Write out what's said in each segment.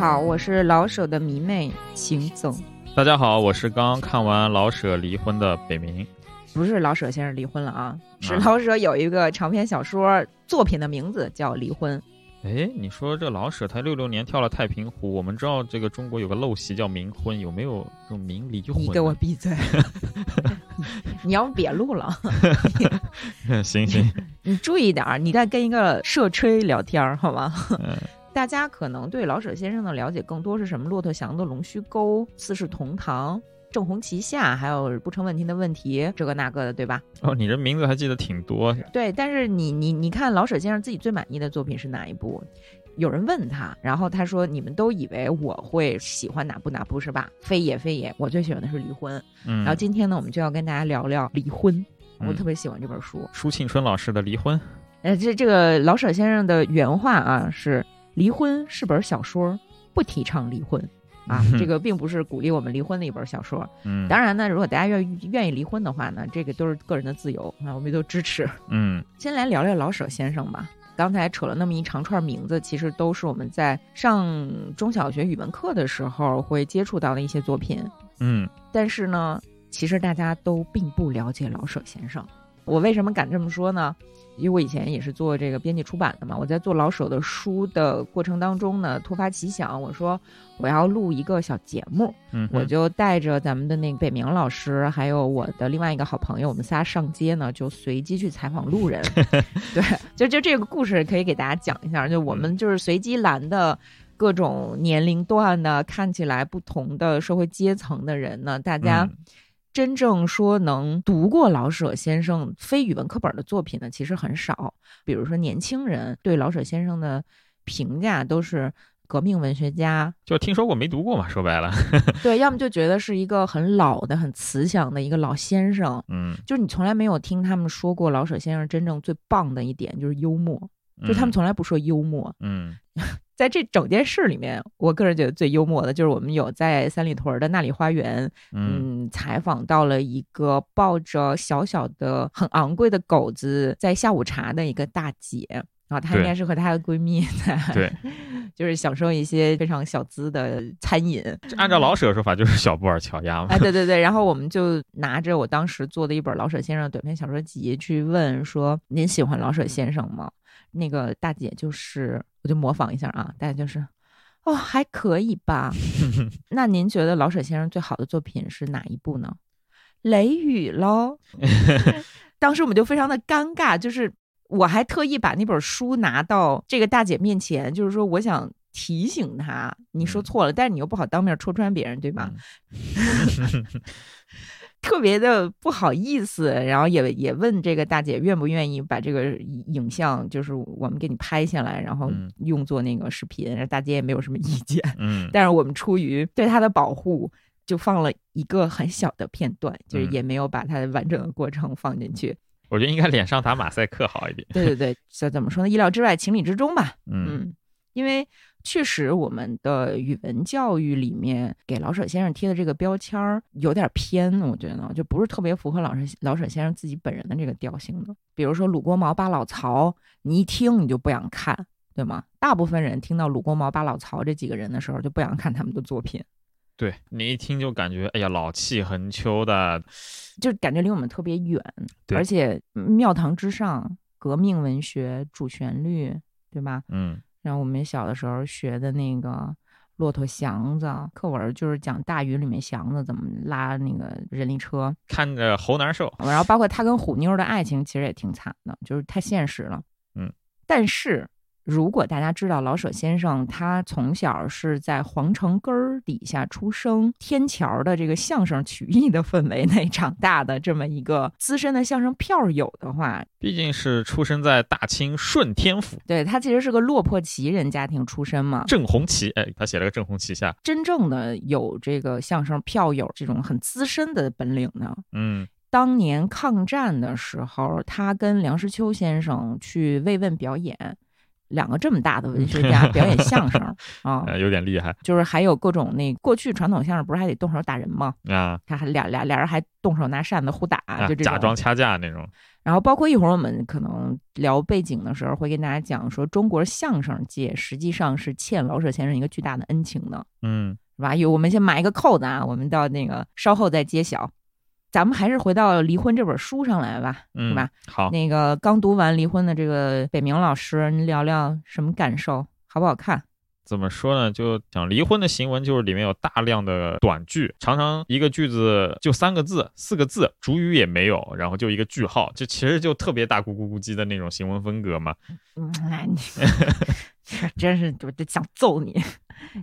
好，我是老舍的迷妹秦总。大家好，我是刚刚看完老舍离婚的北冥。不是老舍先生离婚了啊，是老舍有一个长篇小说作品的名字叫《离婚》。哎，你说这老舍他六六年跳了太平湖，我们知道这个中国有个陋习叫冥婚，有没有这种冥离婚？你给我闭嘴！你要不别录了？行 行，你注意点儿，你在跟一个社吹聊天好吗？大家可能对老舍先生的了解更多是什么？骆驼祥的《龙须沟》，四世同堂。正红旗下，还有不成问题的问题，这个那个的，对吧？哦，你这名字还记得挺多。对，但是你你你看老舍先生自己最满意的作品是哪一部？有人问他，然后他说：“你们都以为我会喜欢哪部哪部是吧？”非也非也，我最喜欢的是《离婚》。嗯，然后今天呢，我们就要跟大家聊聊《离婚》。我特别喜欢这本书，舒庆春老师的《离婚》。呃，这这个老舍先生的原话啊是：“离婚是本小说，不提倡离婚。”啊，这个并不是鼓励我们离婚的一本小说。嗯，当然呢，如果大家愿意愿意离婚的话呢，这个都是个人的自由啊，我们都支持。嗯，先来聊聊老舍先生吧。刚才扯了那么一长串名字，其实都是我们在上中小学语文课的时候会接触到的一些作品。嗯，但是呢，其实大家都并不了解老舍先生。我为什么敢这么说呢？因为我以前也是做这个编辑出版的嘛。我在做老舍的书的过程当中呢，突发奇想，我说我要录一个小节目，嗯我就带着咱们的那个北明老师，还有我的另外一个好朋友，我们仨上街呢，就随机去采访路人。对，就就这个故事可以给大家讲一下，就我们就是随机拦的各种年龄段的，看起来不同的社会阶层的人呢，大家。真正说能读过老舍先生非语文课本的作品呢，其实很少。比如说，年轻人对老舍先生的评价都是革命文学家，就听说过没读过嘛。说白了，对，要么就觉得是一个很老的、很慈祥的一个老先生。嗯，就是你从来没有听他们说过老舍先生真正最棒的一点就是幽默，就他们从来不说幽默。嗯。在这整件事里面，我个人觉得最幽默的就是我们有在三里屯的那里花园，嗯，采访到了一个抱着小小的、很昂贵的狗子在下午茶的一个大姐，然后她应该是和她的闺蜜在，对，就是享受一些非常小资的餐饮。按照老舍的说法，就是小布尔乔亚嘛。哎，对对对，然后我们就拿着我当时做的一本老舍先生短篇小说集去问说：“您喜欢老舍先生吗？”那个大姐就是，我就模仿一下啊，大姐就是，哦，还可以吧。那您觉得老舍先生最好的作品是哪一部呢？雷雨喽。当时我们就非常的尴尬，就是我还特意把那本书拿到这个大姐面前，就是说我想提醒她，你说错了，但是你又不好当面戳穿别人，对吧？特别的不好意思，然后也也问这个大姐愿不愿意把这个影像，就是我们给你拍下来，然后用作那个视频。然后大姐也没有什么意见，嗯，但是我们出于对她的保护，就放了一个很小的片段，就是也没有把她的完整的过程放进去。我觉得应该脸上打马赛克好一点。对对对，这怎么说呢？意料之外，情理之中吧。嗯，因为。确实，我们的语文教育里面给老舍先生贴的这个标签儿有点偏，我觉得就不是特别符合老舍老舍先生自己本人的这个调性的。比如说鲁国毛八老曹，你一听你就不想看，对吗？大部分人听到鲁国毛八老曹这几个人的时候，就不想看他们的作品。对你一听就感觉，哎呀，老气横秋的，就感觉离我们特别远。而且庙堂之上，革命文学主旋律，对吧？嗯。然后我们小的时候学的那个骆驼祥子课文，就是讲大雨里面祥子怎么拉那个人力车，看着猴难受。然后包括他跟虎妞的爱情，其实也挺惨的，就是太现实了。嗯，但是。如果大家知道老舍先生，他从小是在皇城根儿底下出生，天桥的这个相声曲艺的氛围内长大的这么一个资深的相声票友的话，毕竟是出生在大清顺天府，对他其实是个落魄旗人家庭出身嘛。正红旗，哎，他写了个正红旗下，真正的有这个相声票友这种很资深的本领呢。嗯，当年抗战的时候，他跟梁实秋先生去慰问表演。两个这么大的文学家表演相声 啊，有点厉害。就是还有各种那过去传统相声不是还得动手打人吗？啊，他还俩俩俩人还动手拿扇子互打，就假装掐架那种。然后包括一会儿我们可能聊背景的时候，会跟大家讲说，中国相声界实际上是欠老舍先生一个巨大的恩情的，嗯，是吧？有我们先埋一个扣子啊，我们到那个稍后再揭晓。咱们还是回到《离婚》这本书上来吧，是吧？好，那个刚读完《离婚》的这个北明老师，你聊聊什么感受？好不好看？怎么说呢？就讲离婚的行文，就是里面有大量的短句，常常一个句子就三个字、四个字，主语也没有，然后就一个句号，就其实就特别大咕咕咕叽的那种行文风格嘛。嗯，哎，你真是我就想揍你。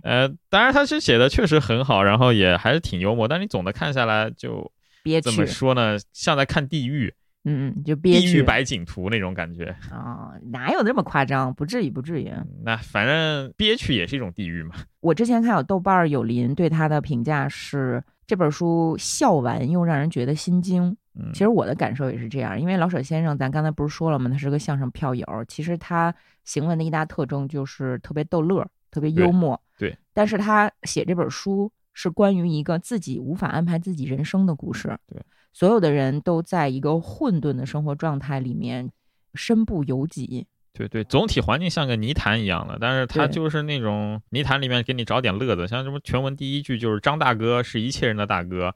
呃，当然他是写的确实很好，然后也还是挺幽默，但你总的看下来就。怎么说呢？像在看地狱，嗯嗯，就地狱百景图那种感觉啊，哪有那么夸张？不至于，不至于。那反正憋屈也是一种地狱嘛。我之前看有豆瓣有林对他的评价是，这本书笑完又让人觉得心惊。嗯，其实我的感受也是这样，因为老舍先生，咱刚才不是说了吗？他是个相声票友。其实他行文的一大特征就是特别逗乐，特别幽默。对，但是他写这本书。是关于一个自己无法安排自己人生的故事。对，所有的人都在一个混沌的生活状态里面，身不由己。对对，总体环境像个泥潭一样的，但是他就是那种泥潭里面给你找点乐子。像什么全文第一句就是张大哥是一切人的大哥。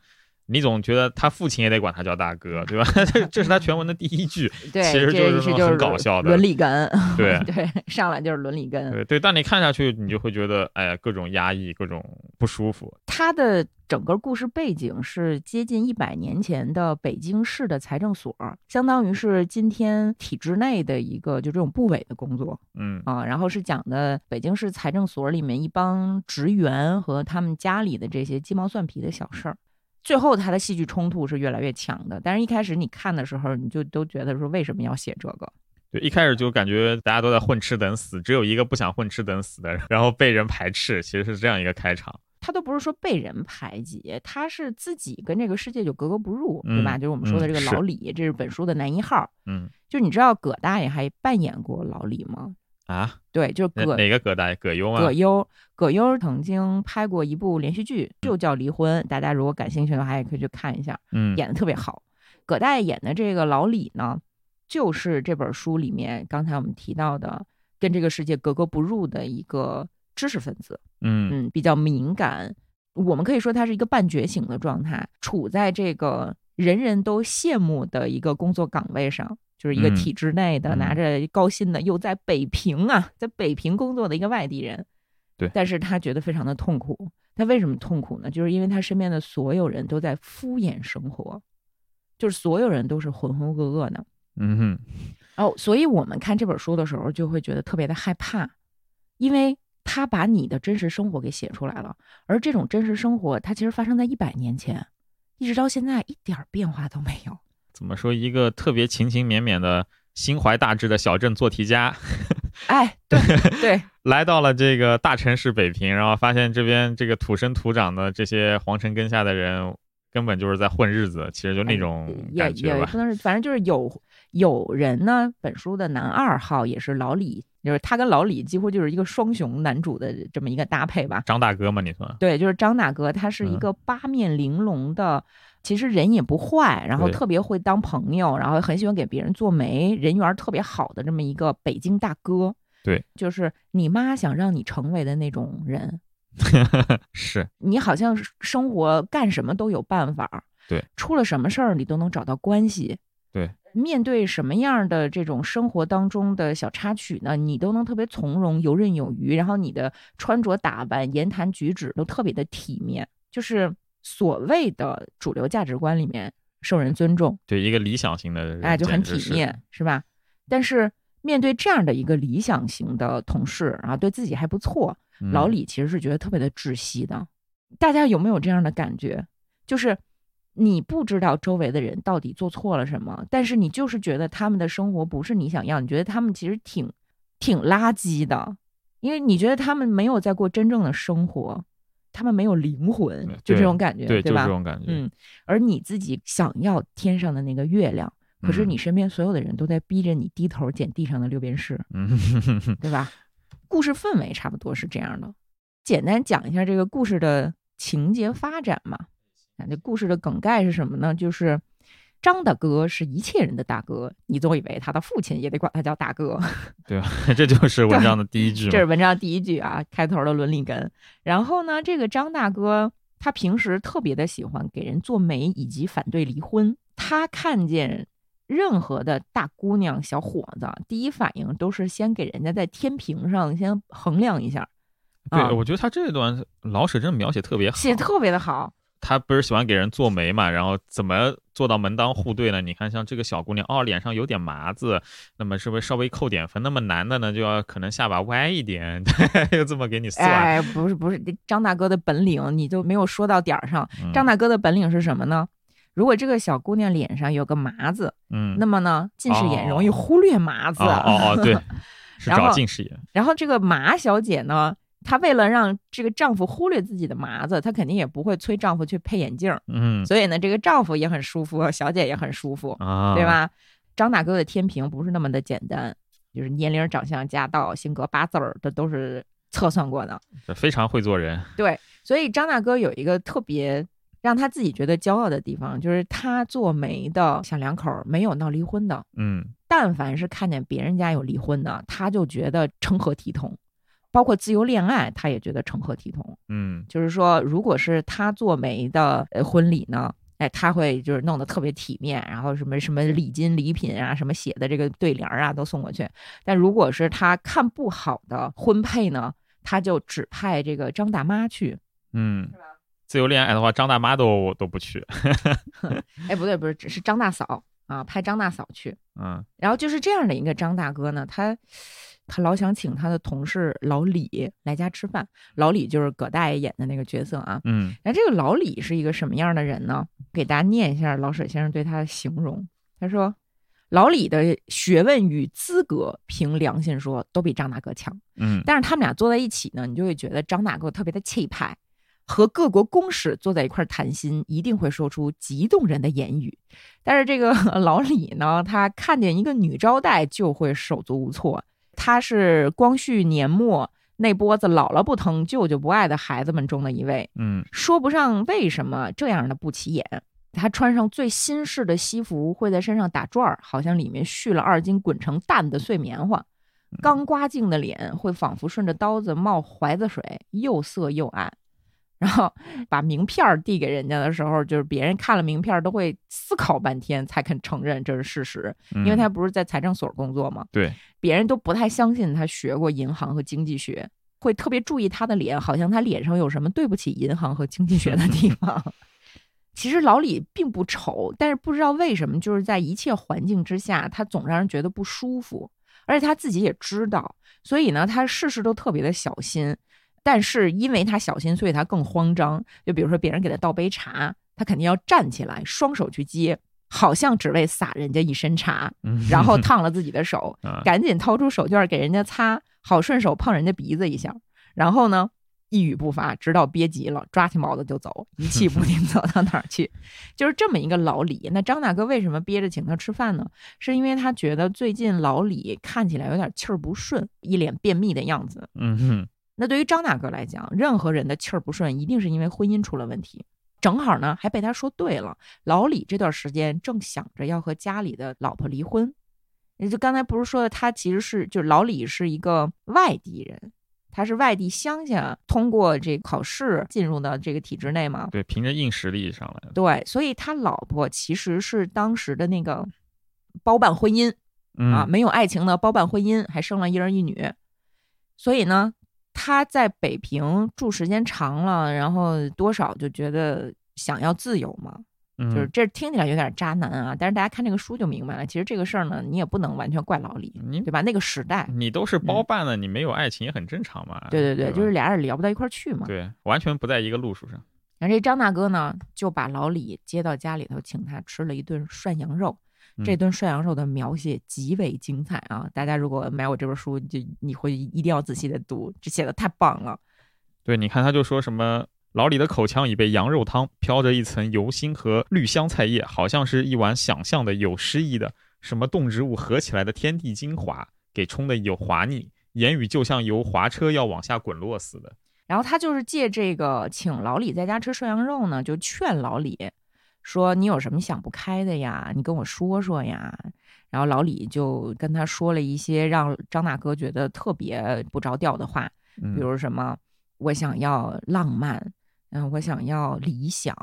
你总觉得他父亲也得管他叫大哥，对吧？这这是他全文的第一句，对，其实就是很搞笑的伦理根，对 对，上来就是伦理根，对对。但你看下去，你就会觉得，哎呀，各种压抑，各种不舒服。他的整个故事背景是接近一百年前的北京市的财政所，相当于是今天体制内的一个就这种部委的工作，嗯啊，然后是讲的北京市财政所里面一帮职员和他们家里的这些鸡毛蒜皮的小事儿。最后，他的戏剧冲突是越来越强的。但是，一开始你看的时候，你就都觉得说，为什么要写这个？对，一开始就感觉大家都在混吃等死，只有一个不想混吃等死的，然后被人排斥。其实是这样一个开场。他都不是说被人排挤，他是自己跟这个世界就格格不入，对吧？就是我们说的这个老李，这是本书的男一号。嗯，就你知道葛大爷还扮演过老李吗？啊，对，就是葛哪个葛大爷？葛优吗？葛优，葛优曾经拍过一部连续剧，就叫《离婚》，大家如果感兴趣的话，也可以去看一下。嗯，演的特别好。葛大爷演的这个老李呢，就是这本书里面刚才我们提到的，跟这个世界格格不入的一个知识分子。嗯嗯，比较敏感，我们可以说他是一个半觉醒的状态，处在这个人人都羡慕的一个工作岗位上。就是一个体制内的拿着高薪的，又在北平啊，在北平工作的一个外地人，对，但是他觉得非常的痛苦。他为什么痛苦呢？就是因为他身边的所有人都在敷衍生活，就是所有人都是浑浑噩噩的。嗯哼，哦，所以我们看这本书的时候就会觉得特别的害怕，因为他把你的真实生活给写出来了，而这种真实生活，它其实发生在一百年前，一直到现在一点变化都没有。怎么说？一个特别勤勤勉勉的、心怀大志的小镇做题家，哎，对对，来到了这个大城市北平，然后发现这边这个土生土长的这些皇城根下的人，根本就是在混日子，其实就那种感觉吧。不能是，反正就是有有人呢。本书的男二号也是老李，就是他跟老李几乎就是一个双雄男主的这么一个搭配吧。张大哥嘛，你说？对，就是张大哥，他是一个八面玲珑的。其实人也不坏，然后特别会当朋友，然后很喜欢给别人做媒，人缘特别好的这么一个北京大哥。对，就是你妈想让你成为的那种人。是你好像生活干什么都有办法。对，出了什么事儿你都能找到关系。对，面对什么样的这种生活当中的小插曲呢，你都能特别从容、游刃有余，然后你的穿着打扮、言谈举止都特别的体面，就是。所谓的主流价值观里面受人尊重，对一个理想型的，哎，就很体面，是吧？但是面对这样的一个理想型的同事，然后对自己还不错，老李其实是觉得特别的窒息的。大家有没有这样的感觉？就是你不知道周围的人到底做错了什么，但是你就是觉得他们的生活不是你想要，你觉得他们其实挺挺垃圾的，因为你觉得他们没有在过真正的生活。他们没有灵魂，就这种感觉，对吧？就这种感觉。嗯，而你自己想要天上的那个月亮，可是你身边所有的人都在逼着你低头捡地上的六便士，对吧？故事氛围差不多是这样的。简单讲一下这个故事的情节发展嘛。那这故事的梗概是什么呢？就是张大哥是一切人的大哥，你总以为他的父亲也得管他叫大哥，对吧？这就是文章的第一句。这是文章第一句啊，开头的伦理根。然后呢，这个张大哥他平时特别的喜欢给人做媒，以及反对离婚。他看见。任何的大姑娘、小伙子，第一反应都是先给人家在天平上先衡量一下。对，我觉得他这段老舍真的描写特别好，写特别的好。他不是喜欢给人做媒嘛？然后怎么做到门当户对呢？你看，像这个小姑娘，哦，脸上有点麻子，那么是不是稍微扣点分？那么男的呢，就要可能下巴歪一点，又这么给你算。哎，不是不是，张大哥的本领你都没有说到点儿上。张大哥的本领是什么呢？如果这个小姑娘脸上有个麻子，嗯，那么呢，近视眼容易忽略麻子。哦哦，对，是找近视眼。然后这个麻小姐呢，她为了让这个丈夫忽略自己的麻子，她肯定也不会催丈夫去配眼镜。嗯，所以呢，这个丈夫也很舒服，小姐也很舒服，啊对吧？张大哥的天平不是那么的简单，就是年龄、长相、家道、性格、八字儿，这都是测算过的。非常会做人。对，所以张大哥有一个特别。让他自己觉得骄傲的地方，就是他做媒的小两口没有闹离婚的。嗯，但凡是看见别人家有离婚的，他就觉得成何体统。包括自由恋爱，他也觉得成何体统。嗯，就是说，如果是他做媒的婚礼呢，哎，他会就是弄得特别体面，然后什么什么礼金礼品啊，什么写的这个对联啊都送过去。但如果是他看不好的婚配呢，他就只派这个张大妈去。嗯，自由恋爱的话，张大妈都都不去。哎，不对，不是，只是张大嫂啊，派张大嫂去。嗯，然后就是这样的一个张大哥呢，他他老想请他的同事老李来家吃饭。老李就是葛大爷演的那个角色啊。嗯，那这个老李是一个什么样的人呢？给大家念一下老舍先生对他的形容。他说，老李的学问与资格，凭良心说，都比张大哥强。嗯，但是他们俩坐在一起呢，你就会觉得张大哥特别的气派。和各国公使坐在一块谈心，一定会说出极动人的言语。但是这个 老李呢，他看见一个女招待就会手足无措。他是光绪年末那波子姥姥不疼、舅舅不爱的孩子们中的一位。嗯，说不上为什么这样的不起眼。他穿上最新式的西服，会在身上打转儿，好像里面蓄了二斤滚成蛋的碎棉花。刚刮净的脸会仿佛顺着刀子冒怀子水，又涩又暗。然后把名片递给人家的时候，就是别人看了名片都会思考半天才肯承认这是事实，因为他不是在财政所工作嘛？对，别人都不太相信他学过银行和经济学，会特别注意他的脸，好像他脸上有什么对不起银行和经济学的地方。其实老李并不丑，但是不知道为什么，就是在一切环境之下，他总让人觉得不舒服，而且他自己也知道，所以呢，他事事都特别的小心。但是因为他小心，所以他更慌张。就比如说，别人给他倒杯茶，他肯定要站起来，双手去接，好像只为洒人家一身茶，然后 烫了自己的手，赶紧掏出手绢给人家擦，好顺手碰人家鼻子一下。然后呢，一语不发，直到憋急了，抓起帽子就走，一气不 停走到哪儿去。就是这么一个老李。那张大哥为什么憋着请他吃饭呢？是因为他觉得最近老李看起来有点气儿不顺，一脸便秘的样子。嗯哼。那对于张大哥来讲，任何人的气儿不顺，一定是因为婚姻出了问题。正好呢，还被他说对了。老李这段时间正想着要和家里的老婆离婚。也就刚才不是说的，他其实是就是老李是一个外地人，他是外地乡下通过这考试进入到这个体制内嘛？对，凭着硬实力上来的。对，所以他老婆其实是当时的那个包办婚姻啊，没有爱情的包办婚姻，还生了一儿一女。所以呢。他在北平住时间长了，然后多少就觉得想要自由嘛，就是这听起来有点渣男啊。但是大家看这个书就明白了，其实这个事儿呢，你也不能完全怪老李，对吧？那个时代，你都是包办的，你没有爱情也很正常嘛。对对对，就是俩人聊不到一块儿去嘛。对，完全不在一个路数上。然后这张大哥呢，就把老李接到家里头，请他吃了一顿涮羊肉。这顿涮羊肉的描写极为精彩啊！大家如果买我这本书，就你会一定要仔细的读，这写的太棒了。对，你看他就说什么老李的口腔已被羊肉汤飘着一层油腥和绿香菜叶，好像是一碗想象的有诗意的什么动植物合起来的天地精华，给冲的有滑腻，言语就像由滑车要往下滚落似的。然后他就是借这个请老李在家吃涮羊肉呢，就劝老李说：“你有什么想不开的呀？你跟我说说呀。”然后老李就跟他说了一些让张大哥觉得特别不着调的话，比如什么“我想要浪漫”，嗯，我想要理想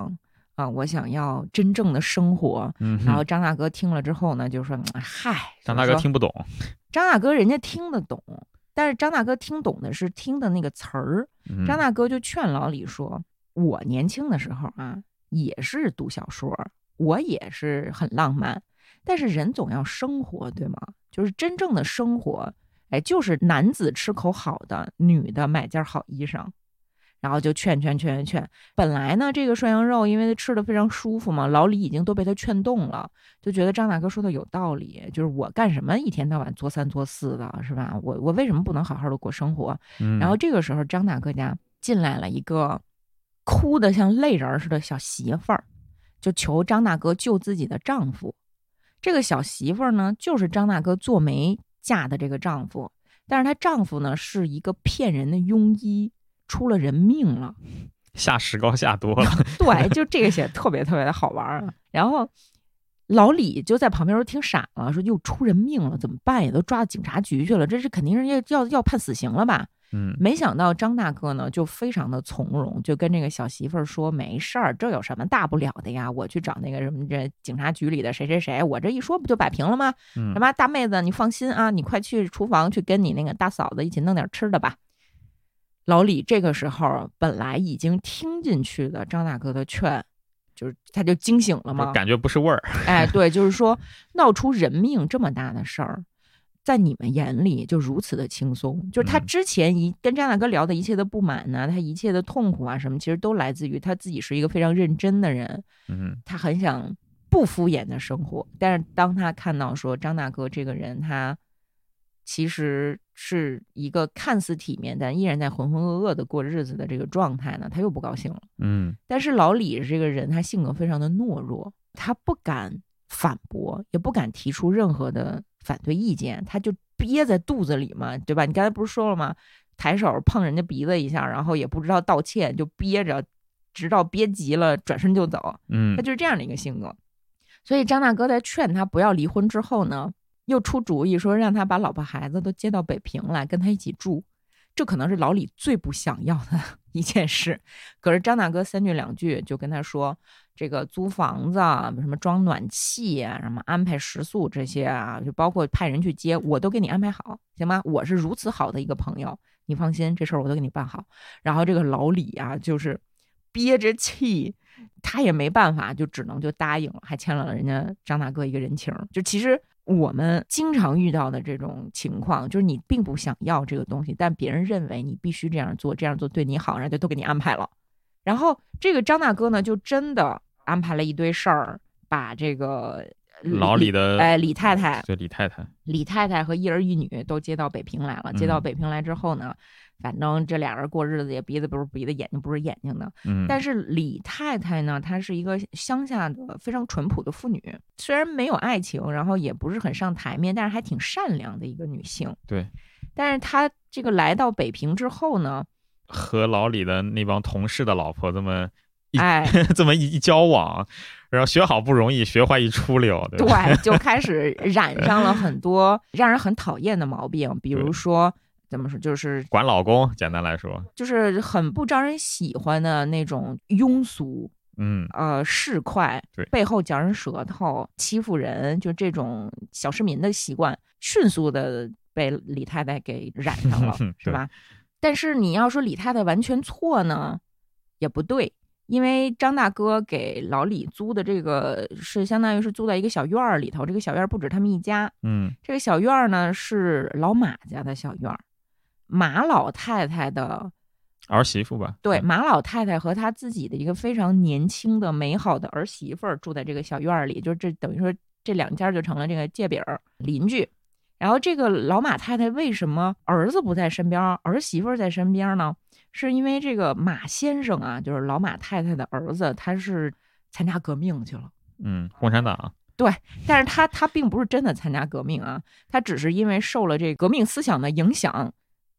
啊，我想要真正的生活。然后张大哥听了之后呢，就说：“嗨，张大哥听不懂。”张大哥人家听得懂。但是张大哥听懂的是听的那个词儿，张大哥就劝老李说：“我年轻的时候啊，也是读小说，我也是很浪漫。但是人总要生活，对吗？就是真正的生活，哎，就是男子吃口好的，女的买件好衣裳。”然后就劝劝劝劝劝，本来呢，这个涮羊肉因为吃的非常舒服嘛，老李已经都被他劝动了，就觉得张大哥说的有道理，就是我干什么一天到晚作三作四的，是吧？我我为什么不能好好的过生活？然后这个时候，张大哥家进来了一个哭的像泪人似的小媳妇儿，就求张大哥救自己的丈夫。这个小媳妇儿呢，就是张大哥做媒嫁的这个丈夫，但是她丈夫呢是一个骗人的庸医。出了人命了，下石膏下多了。对，就这个写特别特别的好玩儿。然后老李就在旁边都听傻了，说又出人命了，怎么办也？都抓到警察局去了，这是肯定是要要要判死刑了吧？嗯，没想到张大哥呢就非常的从容，就跟这个小媳妇儿说：“没事儿，这有什么大不了的呀？我去找那个什么这警察局里的谁谁谁，我这一说不就摆平了吗？什么大妹子，你放心啊，你快去厨房去跟你那个大嫂子一起弄点吃的吧。”老李这个时候本来已经听进去的张大哥的劝，就是他就惊醒了嘛，感觉不是味儿。哎，对，就是说闹出人命这么大的事儿，在你们眼里就如此的轻松。就是他之前一跟张大哥聊的一切的不满呢，他一切的痛苦啊什么，其实都来自于他自己是一个非常认真的人。嗯，他很想不敷衍的生活，但是当他看到说张大哥这个人，他。其实是一个看似体面，但依然在浑浑噩噩的过日子的这个状态呢，他又不高兴了。嗯，但是老李这个人，他性格非常的懦弱，他不敢反驳，也不敢提出任何的反对意见，他就憋在肚子里嘛，对吧？你刚才不是说了吗？抬手碰人家鼻子一下，然后也不知道道歉，就憋着，直到憋急了转身就走。嗯，他就是这样的一个性格。所以张大哥在劝他不要离婚之后呢？又出主意说让他把老婆孩子都接到北平来跟他一起住，这可能是老李最不想要的 一件事。可是张大哥三句两句就跟他说，这个租房子，什么装暖气啊，什么安排食宿这些啊，就包括派人去接，我都给你安排好，行吗？我是如此好的一个朋友，你放心，这事儿我都给你办好。然后这个老李啊，就是憋着气，他也没办法，就只能就答应了，还欠了人家张大哥一个人情。就其实。我们经常遇到的这种情况，就是你并不想要这个东西，但别人认为你必须这样做，这样做对你好，然后就都给你安排了。然后这个张大哥呢，就真的安排了一堆事儿，把这个老李的哎李太太，对李太太，李太太和一儿一女都接到北平来了。接到北平来之后呢？反正这俩人过日子也鼻子不是鼻子，眼睛不是眼睛的。嗯，但是李太太呢，她是一个乡下的非常淳朴的妇女，虽然没有爱情，然后也不是很上台面，但是还挺善良的一个女性。对，但是她这个来到北平之后呢，和老李的那帮同事的老婆这么哎 这么一交往，然后学好不容易，学坏一出溜，对，就开始染 上了很多让人很讨厌的毛病，比如说。怎么说？就是管老公，简单来说，就是很不招人喜欢的那种庸俗，嗯，呃，市侩，对，背后嚼人舌头，欺负人，就这种小市民的习惯，迅速的被李太太给染上了，是吧？但是你要说李太太完全错呢，也不对，因为张大哥给老李租的这个是相当于是租在一个小院儿里头，这个小院儿不止他们一家，嗯，这个小院儿呢是老马家的小院儿。马老太太的儿媳妇吧？对，马老太太和她自己的一个非常年轻的、美好的儿媳妇住在这个小院儿里，就这等于说这两家就成了这个借饼邻居。然后这个老马太太为什么儿子不在身边，儿媳妇在身边呢？是因为这个马先生啊，就是老马太太的儿子，他是参加革命去了。嗯，共产党。对，但是他他并不是真的参加革命啊，他只是因为受了这革命思想的影响，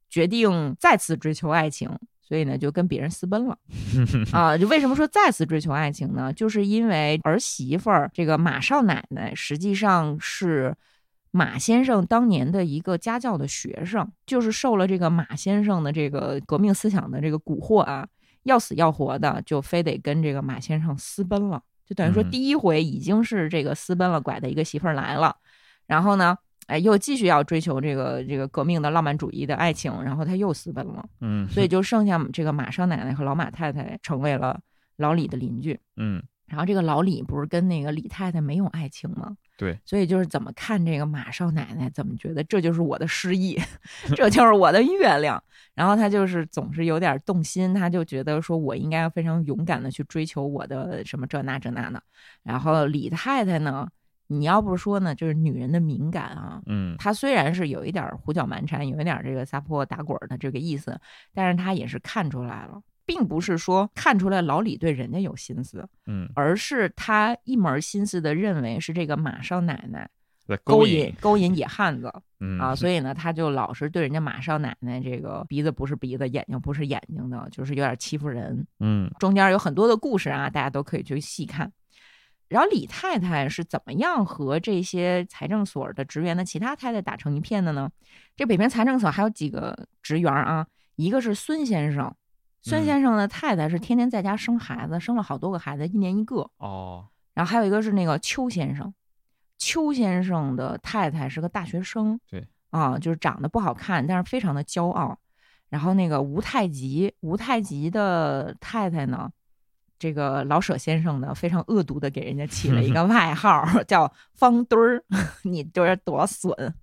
决定再次追求爱情，所以呢就跟别人私奔了。啊，就为什么说再次追求爱情呢？就是因为儿媳妇儿这个马少奶奶实际上是马先生当年的一个家教的学生，就是受了这个马先生的这个革命思想的这个蛊惑啊，要死要活的就非得跟这个马先生私奔了。就等于说，第一回已经是这个私奔了，拐的一个媳妇儿来了，然后呢，哎，又继续要追求这个这个革命的浪漫主义的爱情，然后他又私奔了，嗯，所以就剩下这个马少奶奶和老马太太成为了老李的邻居，嗯，然后这个老李不是跟那个李太太没有爱情吗？对，所以就是怎么看这个马少奶奶，怎么觉得这就是我的失意，这就是我的月亮。然后他就是总是有点动心，他就觉得说我应该要非常勇敢的去追求我的什么这那这那的。然后李太太呢，你要不说呢，就是女人的敏感啊，嗯，她虽然是有一点胡搅蛮缠，有一点这个撒泼打滚的这个意思，但是她也是看出来了。并不是说看出来老李对人家有心思，嗯，而是他一门心思的认为是这个马少奶奶勾引勾引野汉子，嗯啊，所以呢，他就老是对人家马少奶奶这个鼻子不是鼻子，眼睛不是眼睛的，就是有点欺负人，嗯，中间有很多的故事啊，大家都可以去细看。然后李太太是怎么样和这些财政所的职员的其他太太打成一片的呢？这北平财政所还有几个职员啊，一个是孙先生。孙先生的太太是天天在家生孩子，生了好多个孩子，一年一个。哦，然后还有一个是那个邱先生，邱先生的太太是个大学生，对，啊，就是长得不好看，但是非常的骄傲。然后那个吴太极，吴太极的太太呢，这个老舍先生呢，非常恶毒的给人家起了一个外号，叫方墩儿。你就是多损，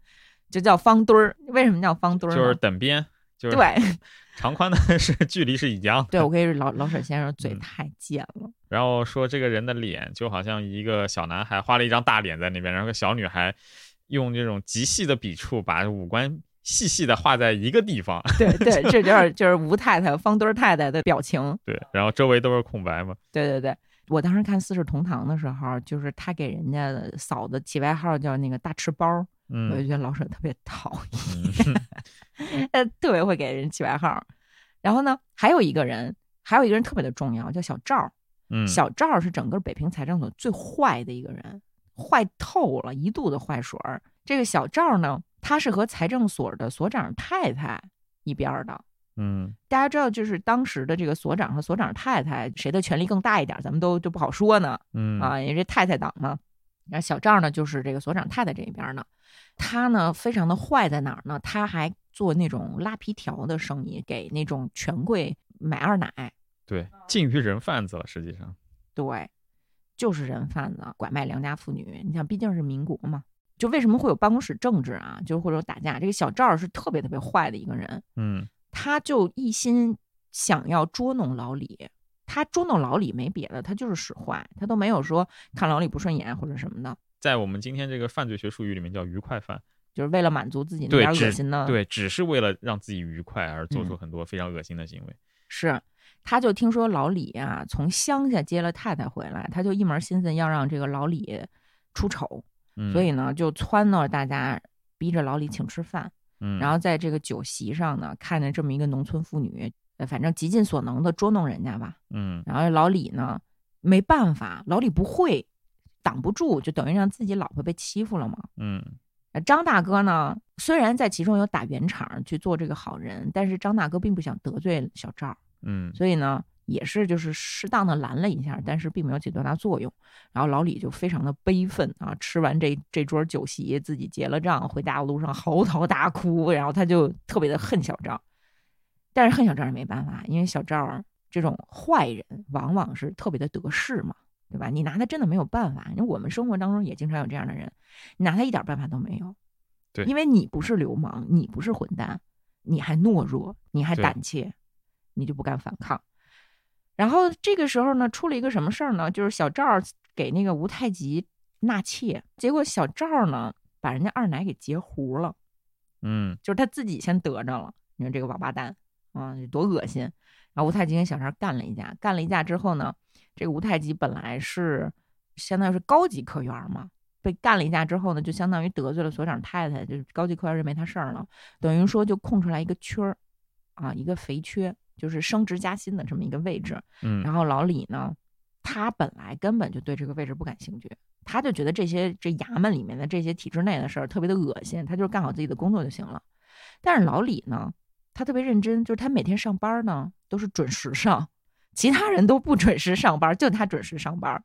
就叫方墩儿。为什么叫方墩儿？就是等边。就是对，长宽呢是距离是一样。对，我跟你说老老沈先生嘴太贱了。然后说这个人的脸就好像一个小男孩画了一张大脸在那边，然后个小女孩用这种极细的笔触把五官细细的画在一个地方。对对，这就是就是吴太太、方墩太太的表情。对，然后周围都是空白嘛。对对对，我当时看《四世同堂》的时候，就是他给人家嫂子起外号叫那个大吃包。嗯，我就觉得老舍特别讨厌，呃，特别会给人起外号。然后呢，还有一个人，还有一个人特别的重要，叫小赵。嗯，小赵是整个北平财政所最坏的一个人，坏透了，一肚子坏水儿。这个小赵呢，他是和财政所的所长太太一边的。嗯，大家知道，就是当时的这个所长和所长太太谁的权力更大一点，咱们都就不好说呢。嗯啊，因为这太太党嘛。然后小赵呢，就是这个所长太太这一边呢。他呢，非常的坏在哪儿呢？他还做那种拉皮条的生意，给那种权贵买二奶。对，近于人贩子了，实际上。对，就是人贩子，拐卖良家妇女。你想，毕竟是民国嘛，就为什么会有办公室政治啊？就或者打架。这个小赵是特别特别坏的一个人。嗯，他就一心想要捉弄老李。他捉弄老李没别的，他就是使坏，他都没有说看老李不顺眼或者什么的。在我们今天这个犯罪学术语里面叫愉快犯，就是为了满足自己那点恶心的，对，只是为了让自己愉快而做出很多非常恶心的行为。是，他就听说老李啊从乡下接了太太回来，他就一门心思要让这个老李出丑，所以呢就撺掇大家逼着老李请吃饭，嗯，然后在这个酒席上呢看见这么一个农村妇女。呃，反正极尽所能的捉弄人家吧，嗯，然后老李呢，没办法，老李不会，挡不住，就等于让自己老婆被欺负了嘛，嗯，张大哥呢，虽然在其中有打圆场去做这个好人，但是张大哥并不想得罪小赵，嗯，所以呢，也是就是适当的拦了一下，但是并没有起多大作用，然后老李就非常的悲愤啊，吃完这这桌酒席，自己结了账，回家路上嚎啕大哭，然后他就特别的恨小赵。但是恨小赵也没办法，因为小赵这种坏人往往是特别的得势嘛，对吧？你拿他真的没有办法。因为我们生活当中也经常有这样的人，你拿他一点办法都没有。对，因为你不是流氓，你不是混蛋，你还懦弱，你还胆怯，你就不敢反抗。然后这个时候呢，出了一个什么事儿呢？就是小赵给那个吴太极纳妾，结果小赵呢把人家二奶给截胡了。嗯，就是他自己先得着了。你说这个王八蛋。啊，多恶心！然后吴太极跟小陈干了一架，干了一架之后呢，这个吴太极本来是相当于是高级科员嘛，被干了一架之后呢，就相当于得罪了所长太太，就是高级科员认没他事儿了，等于说就空出来一个缺儿，啊，一个肥缺，就是升职加薪的这么一个位置。嗯，然后老李呢，他本来根本就对这个位置不感兴趣，他就觉得这些这衙门里面的这些体制内的事儿特别的恶心，他就是干好自己的工作就行了。但是老李呢，他特别认真，就是他每天上班呢都是准时上，其他人都不准时上班，就他准时上班，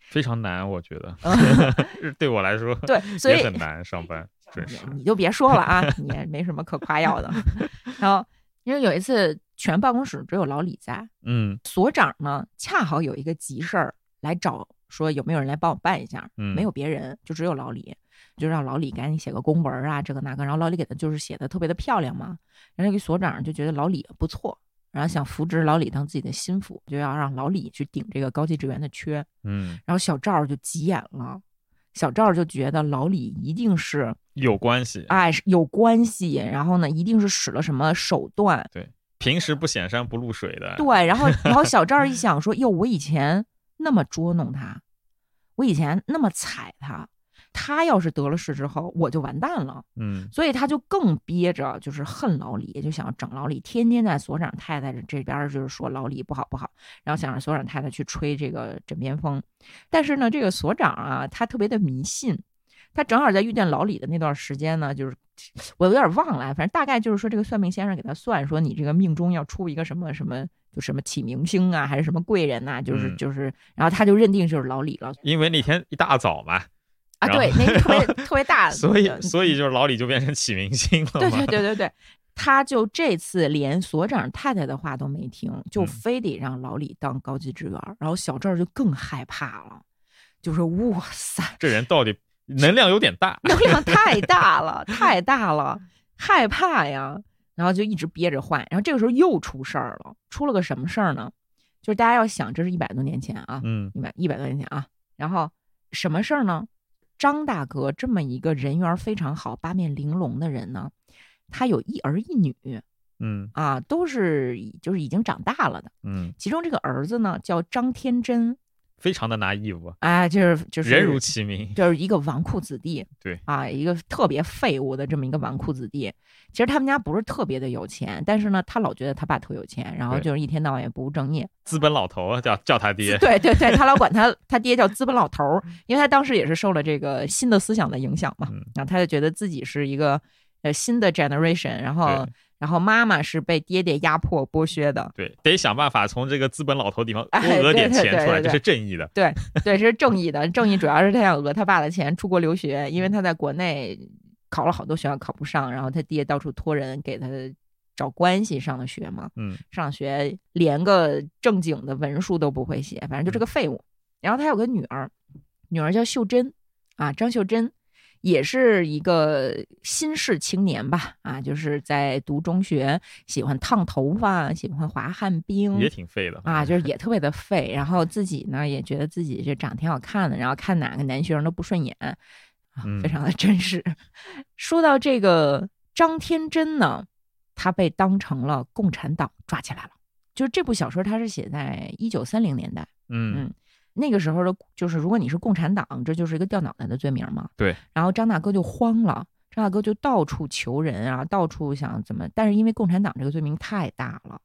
非常难，我觉得，对我来说，对，所以很难上班 准时。你就别说了啊，你也没什么可夸耀的。然后，因为有一次全办公室只有老李在，嗯，所长呢恰好有一个急事儿来找，说有没有人来帮我办一下，嗯，没有别人，就只有老李。就让老李赶紧写个公文啊，这个那个，然后老李给他就是写的特别的漂亮嘛，然后那个所长就觉得老李不错，然后想扶植老李当自己的心腹，就要让老李去顶这个高级职员的缺，嗯，然后小赵就急眼了，小赵就觉得老李一定是有关系，哎，有关系，然后呢，一定是使了什么手段，对，平时不显山不露水的，对，然后然后小赵一想说，哟，我以前那么捉弄他，我以前那么踩他。他要是得了势之后，我就完蛋了。嗯，所以他就更憋着，就是恨老李，就想整老李，天天在所长太太这边就是说老李不好不好，然后想让所长太太去吹这个枕边风。但是呢，这个所长啊，他特别的迷信，他正好在遇见老李的那段时间呢，就是我有点忘了，反正大概就是说这个算命先生给他算说你这个命中要出一个什么什么，就什么启明星啊，还是什么贵人呐，就是就是，然后他就认定就是老李了，因为那天一大早嘛。啊，对，那个特别 特别大，所以所以就是老李就变成启明星了。对对对对对，他就这次连所长太太的话都没听，就非得让老李当高级职员。然后小赵就更害怕了，就说：“哇塞，这人到底能量有点大，能量 太大了，太大了，害怕呀！”然后就一直憋着坏。然后这个时候又出事儿了，出了个什么事儿呢？就是大家要想，这是一百多年前啊，嗯，一百一百多年前啊。然后什么事儿呢？张大哥这么一个人缘非常好、八面玲珑的人呢，他有一儿一女，嗯啊，都是就是已经长大了的，嗯，其中这个儿子呢叫张天真。非常的拿义务，哎，就是就是人如其名，就是一个纨绔子弟，对啊，一个特别废物的这么一个纨绔子弟。其实他们家不是特别的有钱，但是呢，他老觉得他爸特有钱，然后就是一天到晚也不务正业。资本老头叫叫他爹，对对对，他老管他 他爹叫资本老头，因为他当时也是受了这个新的思想的影响嘛，然后他就觉得自己是一个呃新的 generation，然后。然后妈妈是被爹爹压迫剥削的，对，得想办法从这个资本老头地方多讹点钱出来，这是正义的。对对，这是正义的。正义主要是他想讹他爸的钱出国留学，因为他在国内考了好多学校考不上，然后他爹到处托人给他找关系上的学嘛。嗯，上学连个正经的文书都不会写，反正就是个废物。然后他有个女儿，女儿叫秀珍啊，张秀珍。也是一个新式青年吧，啊，就是在读中学，喜欢烫头发，喜欢滑旱冰，也挺废的啊，就是也特别的废。然后自己呢，也觉得自己这长得挺好看的，然后看哪个男学生都不顺眼，啊，非常的真实。说到这个张天真呢，他被当成了共产党抓起来了。就是这部小说，它是写在一九三零年代，嗯嗯。那个时候的，就是如果你是共产党，这就是一个掉脑袋的罪名嘛。对。然后张大哥就慌了，张大哥就到处求人啊，到处想怎么，但是因为共产党这个罪名太大了，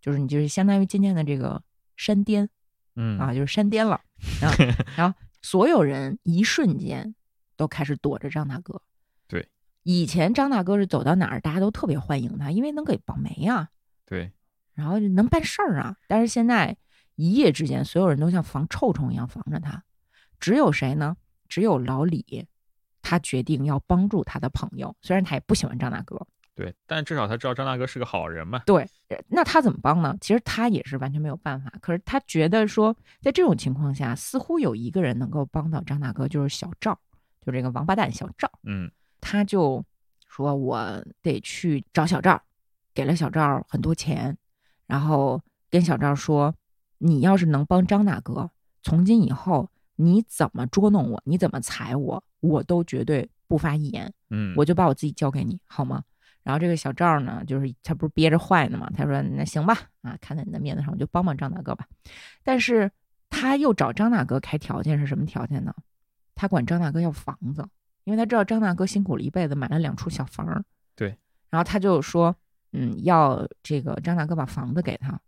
就是你就是相当于今天的这个山巅，嗯啊，就是山巅了。然后，然后所有人一瞬间都开始躲着张大哥。对。以前张大哥是走到哪儿大家都特别欢迎他，因为能给保媒啊。对。然后能办事儿啊，但是现在。一夜之间，所有人都像防臭虫一样防着他，只有谁呢？只有老李，他决定要帮助他的朋友，虽然他也不喜欢张大哥，对，但至少他知道张大哥是个好人嘛。对，那他怎么帮呢？其实他也是完全没有办法。可是他觉得说，在这种情况下，似乎有一个人能够帮到张大哥，就是小赵，就这个王八蛋小赵。嗯，他就说：“我得去找小赵，给了小赵很多钱，然后跟小赵说。”你要是能帮张大哥，从今以后你怎么捉弄我，你怎么踩我，我都绝对不发一言。嗯，我就把我自己交给你，好吗？然后这个小赵呢，就是他不是憋着坏呢嘛，他说那行吧，啊，看在你的面子上，我就帮帮张大哥吧。但是他又找张大哥开条件是什么条件呢？他管张大哥要房子，因为他知道张大哥辛苦了一辈子买了两处小房儿。对。然后他就说，嗯，要这个张大哥把房子给他，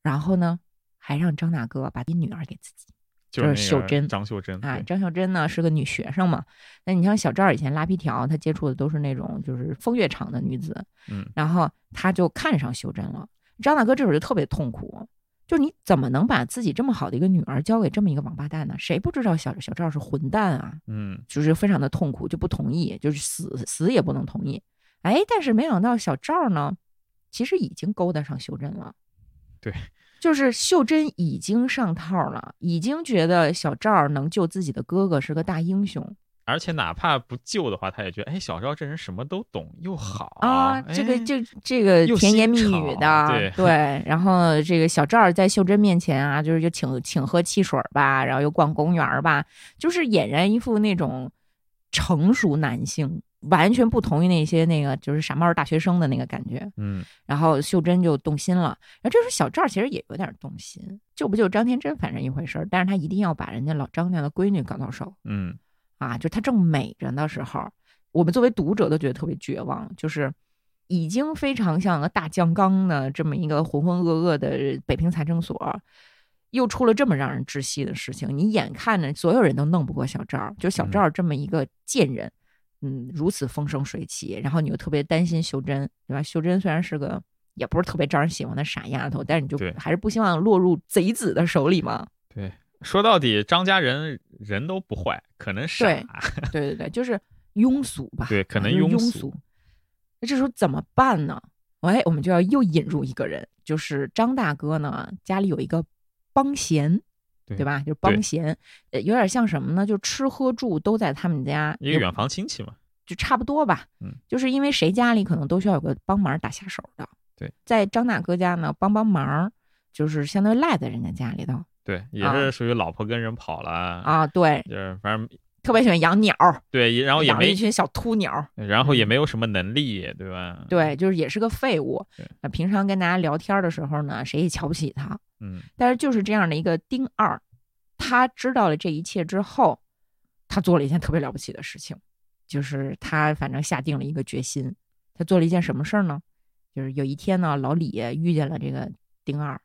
然后呢，还让张大哥把你女儿给自己。就是秀珍，张秀珍啊，张秀珍呢是个女学生嘛。那你像小赵以前拉皮条，他接触的都是那种就是风月场的女子，嗯，然后他就看上秀珍了。张大哥这会儿就特别痛苦，就是你怎么能把自己这么好的一个女儿交给这么一个王八蛋呢？谁不知道小小赵是混蛋啊？嗯，就是非常的痛苦，就不同意，就是死死也不能同意。哎，但是没想到小赵呢，其实已经勾搭上秀珍了，对。就是秀珍已经上套了，已经觉得小赵能救自己的哥哥是个大英雄，而且哪怕不救的话，他也觉得，哎，小赵这人什么都懂，又好啊，这个就这个甜言蜜语的，对，然后这个小赵在秀珍面前啊，就是就请请喝汽水吧，然后又逛公园吧，就是俨然一副那种成熟男性。完全不同于那些那个就是傻帽大学生的那个感觉，嗯，然后秀珍就动心了，然后这时候小赵其实也有点动心，救不救张天真反正一回事儿，但是他一定要把人家老张家的闺女搞到手，嗯，啊，就他正美着的时候，我们作为读者都觉得特别绝望，就是已经非常像个大酱缸的这么一个浑浑噩噩的北平财政所，又出了这么让人窒息的事情，你眼看着所有人都弄不过小赵，就小赵这么一个贱人。嗯，如此风生水起，然后你又特别担心秀珍，对吧？秀珍虽然是个也不是特别招人喜欢的傻丫头，但是你就还是不希望落入贼子的手里嘛。对，说到底，张家人人都不坏，可能傻。对，对对对，就是庸俗吧。对，可能庸俗。那这时候怎么办呢？哎，我们就要又引入一个人，就是张大哥呢，家里有一个帮闲。对吧？就是帮闲，呃，有点像什么呢？就吃喝住都在他们家，一个远房亲戚嘛，就差不多吧。嗯，就是因为谁家里可能都需要有个帮忙打下手的。对，在张大哥家呢，帮帮忙，就是相当于赖在人家家里头。对，也是属于老婆跟人跑了啊。对，就是反正特别喜欢养鸟。对，然后也没一群小秃鸟，然后也没有什么能力，对吧？对，就是也是个废物。那平常跟大家聊天的时候呢，谁也瞧不起他。嗯，但是就是这样的一个丁二，他知道了这一切之后，他做了一件特别了不起的事情，就是他反正下定了一个决心。他做了一件什么事儿呢？就是有一天呢，老李遇见了这个丁二，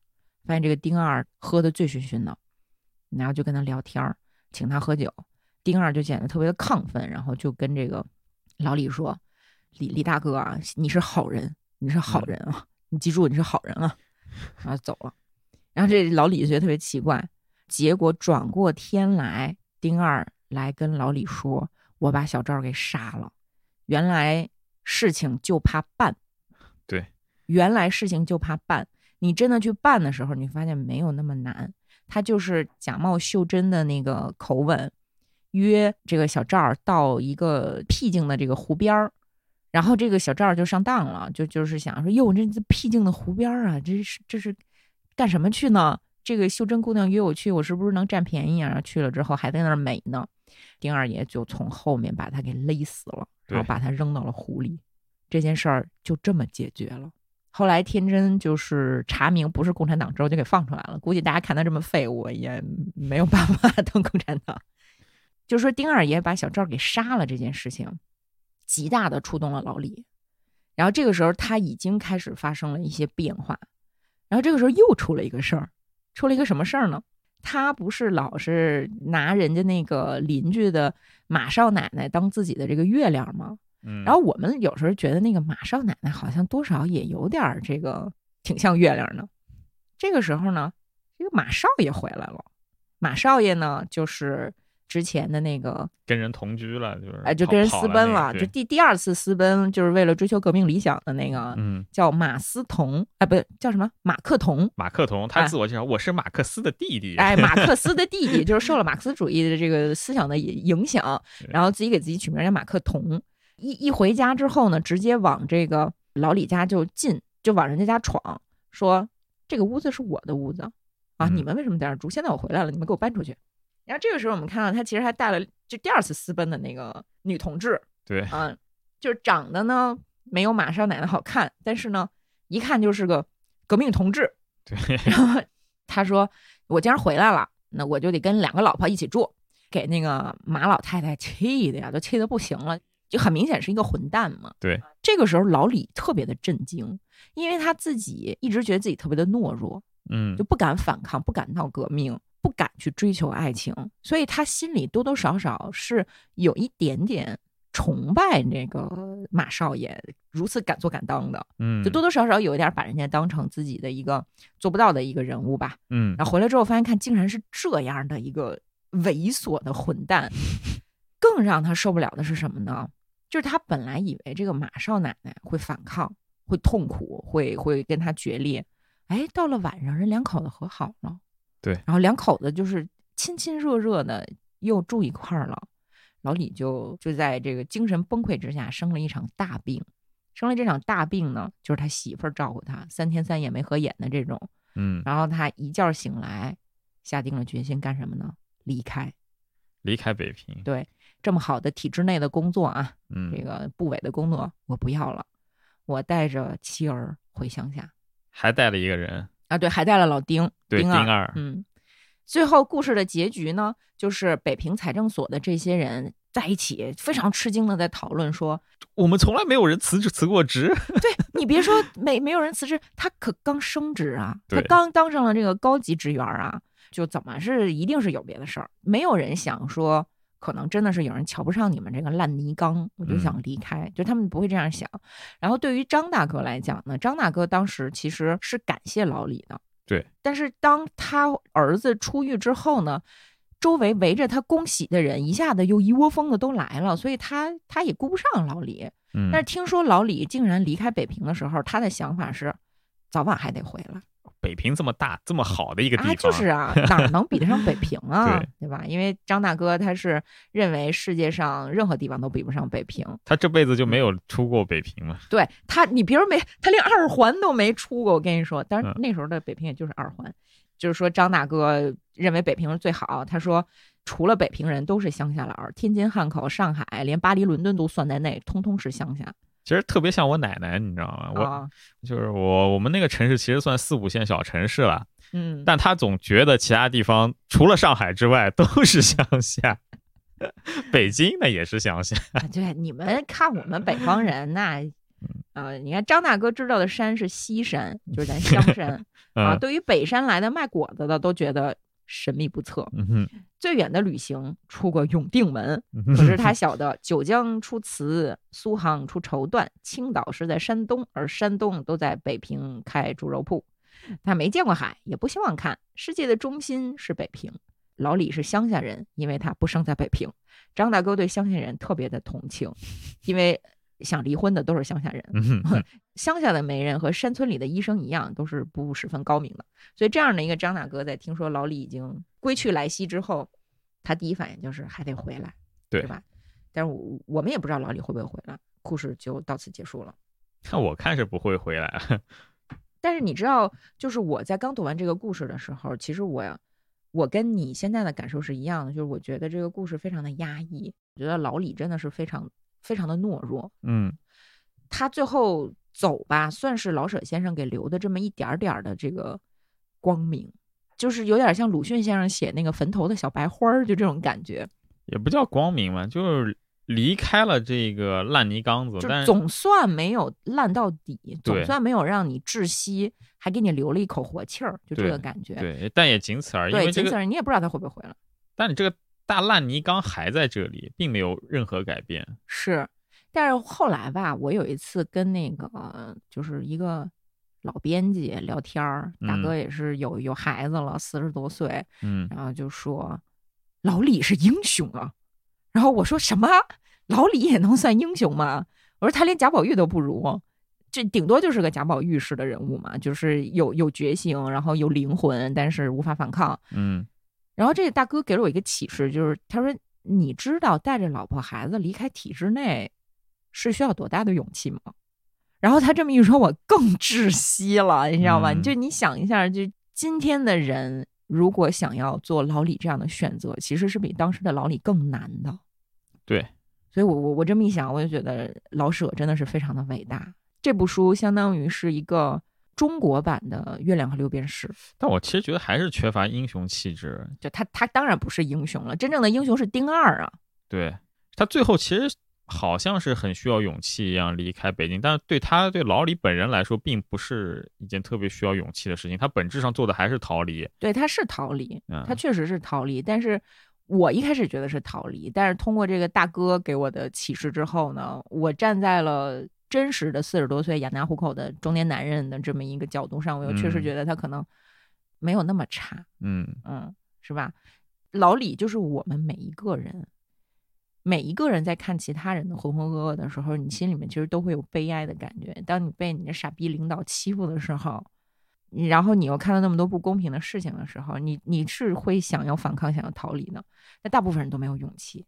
发现这个丁二喝的醉醺醺的，然后就跟他聊天儿，请他喝酒。丁二就显得特别的亢奋，然后就跟这个老李说：“李李大哥啊，你是好人，你是好人啊，你记住你是好人啊。”然后走了。然后这老李就觉得特别奇怪，结果转过天来，丁二来跟老李说：“我把小赵给杀了。”原来事情就怕办，对，原来事情就怕办。你真的去办的时候，你发现没有那么难。他就是假冒秀珍的那个口吻，约这个小赵到一个僻静的这个湖边儿，然后这个小赵就上当了，就就是想说：“哟，这这僻静的湖边儿啊，这是这是。”干什么去呢？这个秀珍姑娘约我去，我是不是能占便宜啊？然后去了之后还在那儿美呢。丁二爷就从后面把他给勒死了，然后把他扔到了湖里。这件事儿就这么解决了。后来天真就是查明不是共产党之后就给放出来了。估计大家看他这么废物，也没有办法 当共产党。就说丁二爷把小赵给杀了这件事情，极大的触动了老李。然后这个时候他已经开始发生了一些变化。然后这个时候又出了一个事儿，出了一个什么事儿呢？他不是老是拿人家那个邻居的马少奶奶当自己的这个月亮吗？嗯。然后我们有时候觉得那个马少奶奶好像多少也有点这个挺像月亮的。这个时候呢，这个马少爷回来了。马少爷呢，就是。之前的那个跟人同居了，就是哎，就跟人私奔了。就第第二次私奔，就是为了追求革命理想的那个，嗯，叫马思同，哎，不对，叫什么？马克同。马克同，他自我介绍，我是马克思的弟弟。哎，马克思的弟弟，就是受了马克思主义的这个思想的影响，然后自己给自己取名叫马克同。一一回家之后呢，直接往这个老李家就进，就往人家家闯，说这个屋子是我的屋子啊，你们为什么在这住？现在我回来了，你们给我搬出去。然后这个时候，我们看到他其实还带了就第二次私奔的那个女同志，对，嗯，就是长得呢没有马少奶奶好看，但是呢，一看就是个革命同志。对。然后他说：“我既然回来了，那我就得跟两个老婆一起住。”给那个马老太太气的呀，都气得不行了，就很明显是一个混蛋嘛。对。这个时候老李特别的震惊，因为他自己一直觉得自己特别的懦弱，嗯，就不敢反抗，不敢闹革命。不敢去追求爱情，所以他心里多多少少是有一点点崇拜那个马少爷如此敢做敢当的，嗯，就多多少少有一点把人家当成自己的一个做不到的一个人物吧，嗯，然后回来之后发现看竟然是这样的一个猥琐的混蛋，更让他受不了的是什么呢？就是他本来以为这个马少奶奶会反抗，会痛苦，会会跟他决裂，哎，到了晚上人两口子和好了。对，然后两口子就是亲亲热热的又住一块儿了，老李就就在这个精神崩溃之下生了一场大病，生了这场大病呢，就是他媳妇儿照顾他三天三夜没合眼的这种，嗯，然后他一觉醒来，下定了决心干什么呢？离开，离开北平。对，这么好的体制内的工作啊，嗯，这个部委的工作我不要了，我带着妻儿回乡下，还带了一个人。啊，对，还带了老丁，丁二，嗯，最后故事的结局呢，就是北平财政所的这些人在一起非常吃惊的在讨论说，我们从来没有人辞职辞过职，对你别说没没有人辞职，他可刚升职啊，他刚当上了这个高级职员啊，就怎么是一定是有别的事儿，没有人想说。可能真的是有人瞧不上你们这个烂泥缸，我就想离开。就他们不会这样想。然后对于张大哥来讲呢，张大哥当时其实是感谢老李的。对。但是当他儿子出狱之后呢，周围围着他恭喜的人一下子又一窝蜂的都来了，所以他他也顾不上老李。嗯。但是听说老李竟然离开北平的时候，他的想法是，早晚还得回来。北平这么大，这么好的一个地方，就是啊，哪能比得上北平啊？对对吧？因为张大哥他是认为世界上任何地方都比不上北平，他这辈子就没有出过北平嘛。对他，你别说没，他连二环都没出过。我跟你说，但是那时候的北平也就是二环，就是说张大哥认为北平是最好。他说，除了北平人都是乡下佬，天津、汉口、上海，连巴黎、伦敦都算在内，通通是乡下。其实特别像我奶奶，你知道吗？我就是我，我们那个城市其实算四五线小城市了，嗯，但他总觉得其他地方除了上海之外都是乡下，北京那也是乡下。对，你们看我们北方人那，呃，你看张大哥知道的山是西山，就是咱 香山啊。对于北山来的卖果子的，都觉得。神秘不测，最远的旅行出过永定门，可是他晓得九江出瓷，苏杭出绸缎，青岛是在山东，而山东都在北平开猪肉铺。他没见过海，也不希望看。世界的中心是北平。老李是乡下人，因为他不生在北平。张大哥对乡下人特别的同情，因为。想离婚的都是乡下人，乡下的媒人和山村里的医生一样，都是不十分高明的。所以这样的一个张大哥，在听说老李已经归去来兮之后，他第一反应就是还得回来，对吧？但是我我们也不知道老李会不会回来。故事就到此结束了。那我看是不会回来。但是你知道，就是我在刚读完这个故事的时候，其实我我跟你现在的感受是一样的，就是我觉得这个故事非常的压抑。我觉得老李真的是非常。非常的懦弱，嗯，他最后走吧，算是老舍先生给留的这么一点点的这个光明，就是有点像鲁迅先生写那个坟头的小白花儿，就这种感觉，也不叫光明嘛，就是离开了这个烂泥缸子，但总算没有烂到底，总算没有让你窒息，还给你留了一口活气儿，就这个感觉，对，但也仅此而已，对，仅此而已，你也不知道他会不会回来，但你这个。大烂泥缸还在这里，并没有任何改变。是，但是后来吧，我有一次跟那个就是一个老编辑聊天儿，大哥也是有有孩子了，四十多岁，嗯，然后就说老李是英雄啊。然后我说什么？老李也能算英雄吗？我说他连贾宝玉都不如，这顶多就是个贾宝玉式的人物嘛，就是有有觉醒，然后有灵魂，但是无法反抗。嗯。然后这个大哥给了我一个启示，就是他说：“你知道带着老婆孩子离开体制内是需要多大的勇气吗？”然后他这么一说，我更窒息了，你知道吗？就你想一下，就今天的人如果想要做老李这样的选择，其实是比当时的老李更难的。对，所以我我我这么一想，我就觉得老舍真的是非常的伟大。这部书相当于是一个中国版的《月亮和六便士》，但我其实觉得还是缺乏英雄气质。就他他当然不是英雄了，真正的英雄是丁二啊。对他最后其实好像是很需要勇气一样离开北京，但是对他对老李本人来说，并不是一件特别需要勇气的事情。他本质上做的还是逃离。对，他是逃离，他确实是逃离。但是我一开始觉得是逃离，但是通过这个大哥给我的启示之后呢，我站在了。真实的四十多岁养家糊口的中年男人的这么一个角度上，我又确实觉得他可能没有那么差，嗯嗯，是吧？老李就是我们每一个人，每一个人在看其他人的浑浑噩噩的时候，你心里面其实都会有悲哀的感觉。当你被你的傻逼领导欺负的时候，然后你又看到那么多不公平的事情的时候，你你是会想要反抗、想要逃离的。但大部分人都没有勇气，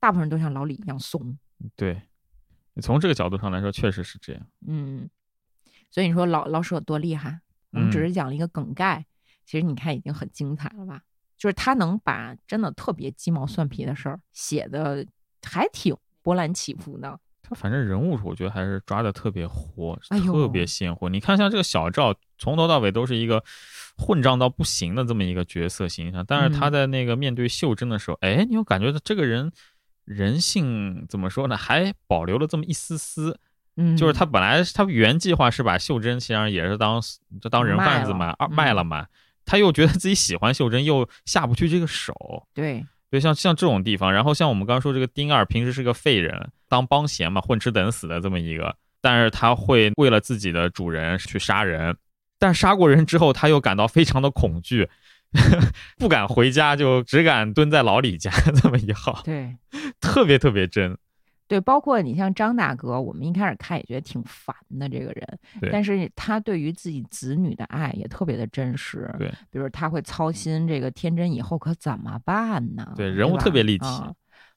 大部分人都像老李一样怂。对。从这个角度上来说，确实是这样。嗯，所以你说老老舍多厉害？我们只是讲了一个梗概，其实你看已经很精彩了吧？就是他能把真的特别鸡毛蒜皮的事儿写的还挺波澜起伏的。他反正人物我觉得还是抓的特别活，特别鲜活。你看像这个小赵，从头到尾都是一个混账到不行的这么一个角色形象，但是他在那个面对秀珍的时候，哎，你又感觉到这个人？人性怎么说呢？还保留了这么一丝丝，嗯，就是他本来他原计划是把秀珍其实上也是当就当人贩子嘛，二卖了嘛，他又觉得自己喜欢秀珍，又下不去这个手，对对，像像这种地方，然后像我们刚刚说这个丁二，平时是个废人，当帮闲嘛，混吃等死的这么一个，但是他会为了自己的主人去杀人，但杀过人之后，他又感到非常的恐惧。不敢回家，就只敢蹲在老李家 这么一号，对，特别特别真，对，包括你像张大哥，我们一开始看也觉得挺烦的这个人，但是他对于自己子女的爱也特别的真实，对，比如他会操心这个天真以后可怎么办呢？对，人物特别立？体，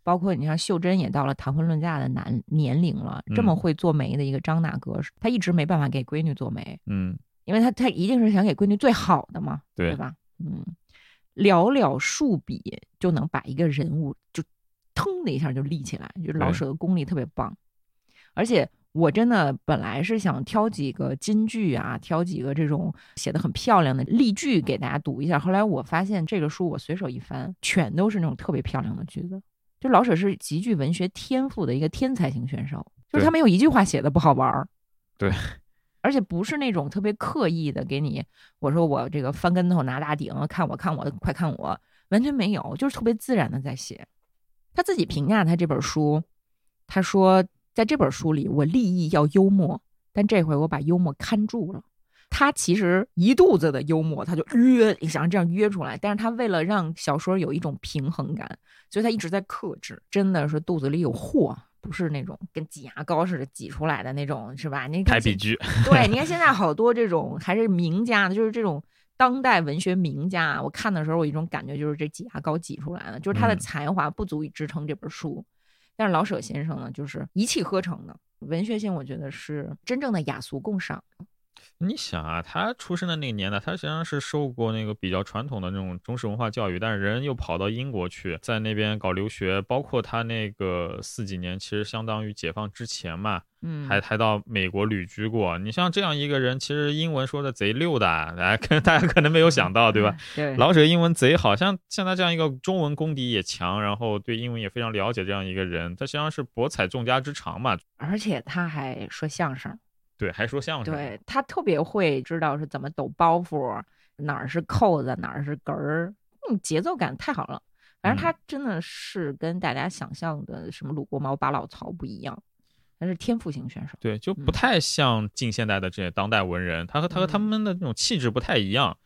包括你像秀珍也到了谈婚论嫁的男年龄了，这么会做媒的一个张大哥，他一直没办法给闺女做媒，嗯，因为他他一定是想给闺女最好的嘛，对吧？嗯，寥寥数笔就能把一个人物就腾的一下就立起来，就是老舍的功力特别棒。而且我真的本来是想挑几个金句啊，挑几个这种写的很漂亮的例句给大家读一下。后来我发现这个书我随手一翻，全都是那种特别漂亮的句子。就老舍是极具文学天赋的一个天才型选手，就是他没有一句话写的不好玩儿。对。而且不是那种特别刻意的给你，我说我这个翻跟头拿大顶，看我看我快看我，完全没有，就是特别自然的在写。他自己评价他这本书，他说在这本书里我立意要幽默，但这回我把幽默看住了。他其实一肚子的幽默，他就约想这样约出来，但是他为了让小说有一种平衡感，所以他一直在克制，真的是肚子里有货。不是那种跟挤牙膏似的挤出来的那种，是吧？你排比句 对，你看现在好多这种还是名家的，就是这种当代文学名家。我看的时候，我一种感觉就是这挤牙膏挤出来的，就是他的才华不足以支撑这本书。但是老舍先生呢，就是一气呵成的文学性，我觉得是真正的雅俗共赏。你想啊，他出生的那个年代，他实际上是受过那个比较传统的那种中式文化教育，但是人又跑到英国去，在那边搞留学，包括他那个四几年，其实相当于解放之前嘛，嗯，还还到美国旅居过。你像这样一个人，其实英文说的贼溜的，大家 大家可能没有想到，对吧？对，老舍英文贼好，像像他这样一个中文功底也强，然后对英文也非常了解这样一个人，他实际上是博采众家之长嘛。而且他还说相声。对，还说相声。对他特别会知道是怎么抖包袱，哪儿是扣子，哪儿是哏儿，嗯，节奏感太好了。反正他真的是跟大家想象的什么鲁国猫、八老曹不一样，他是天赋型选手。对，就不太像近现代的这些当代文人，他和他和他们的那种气质不太一样。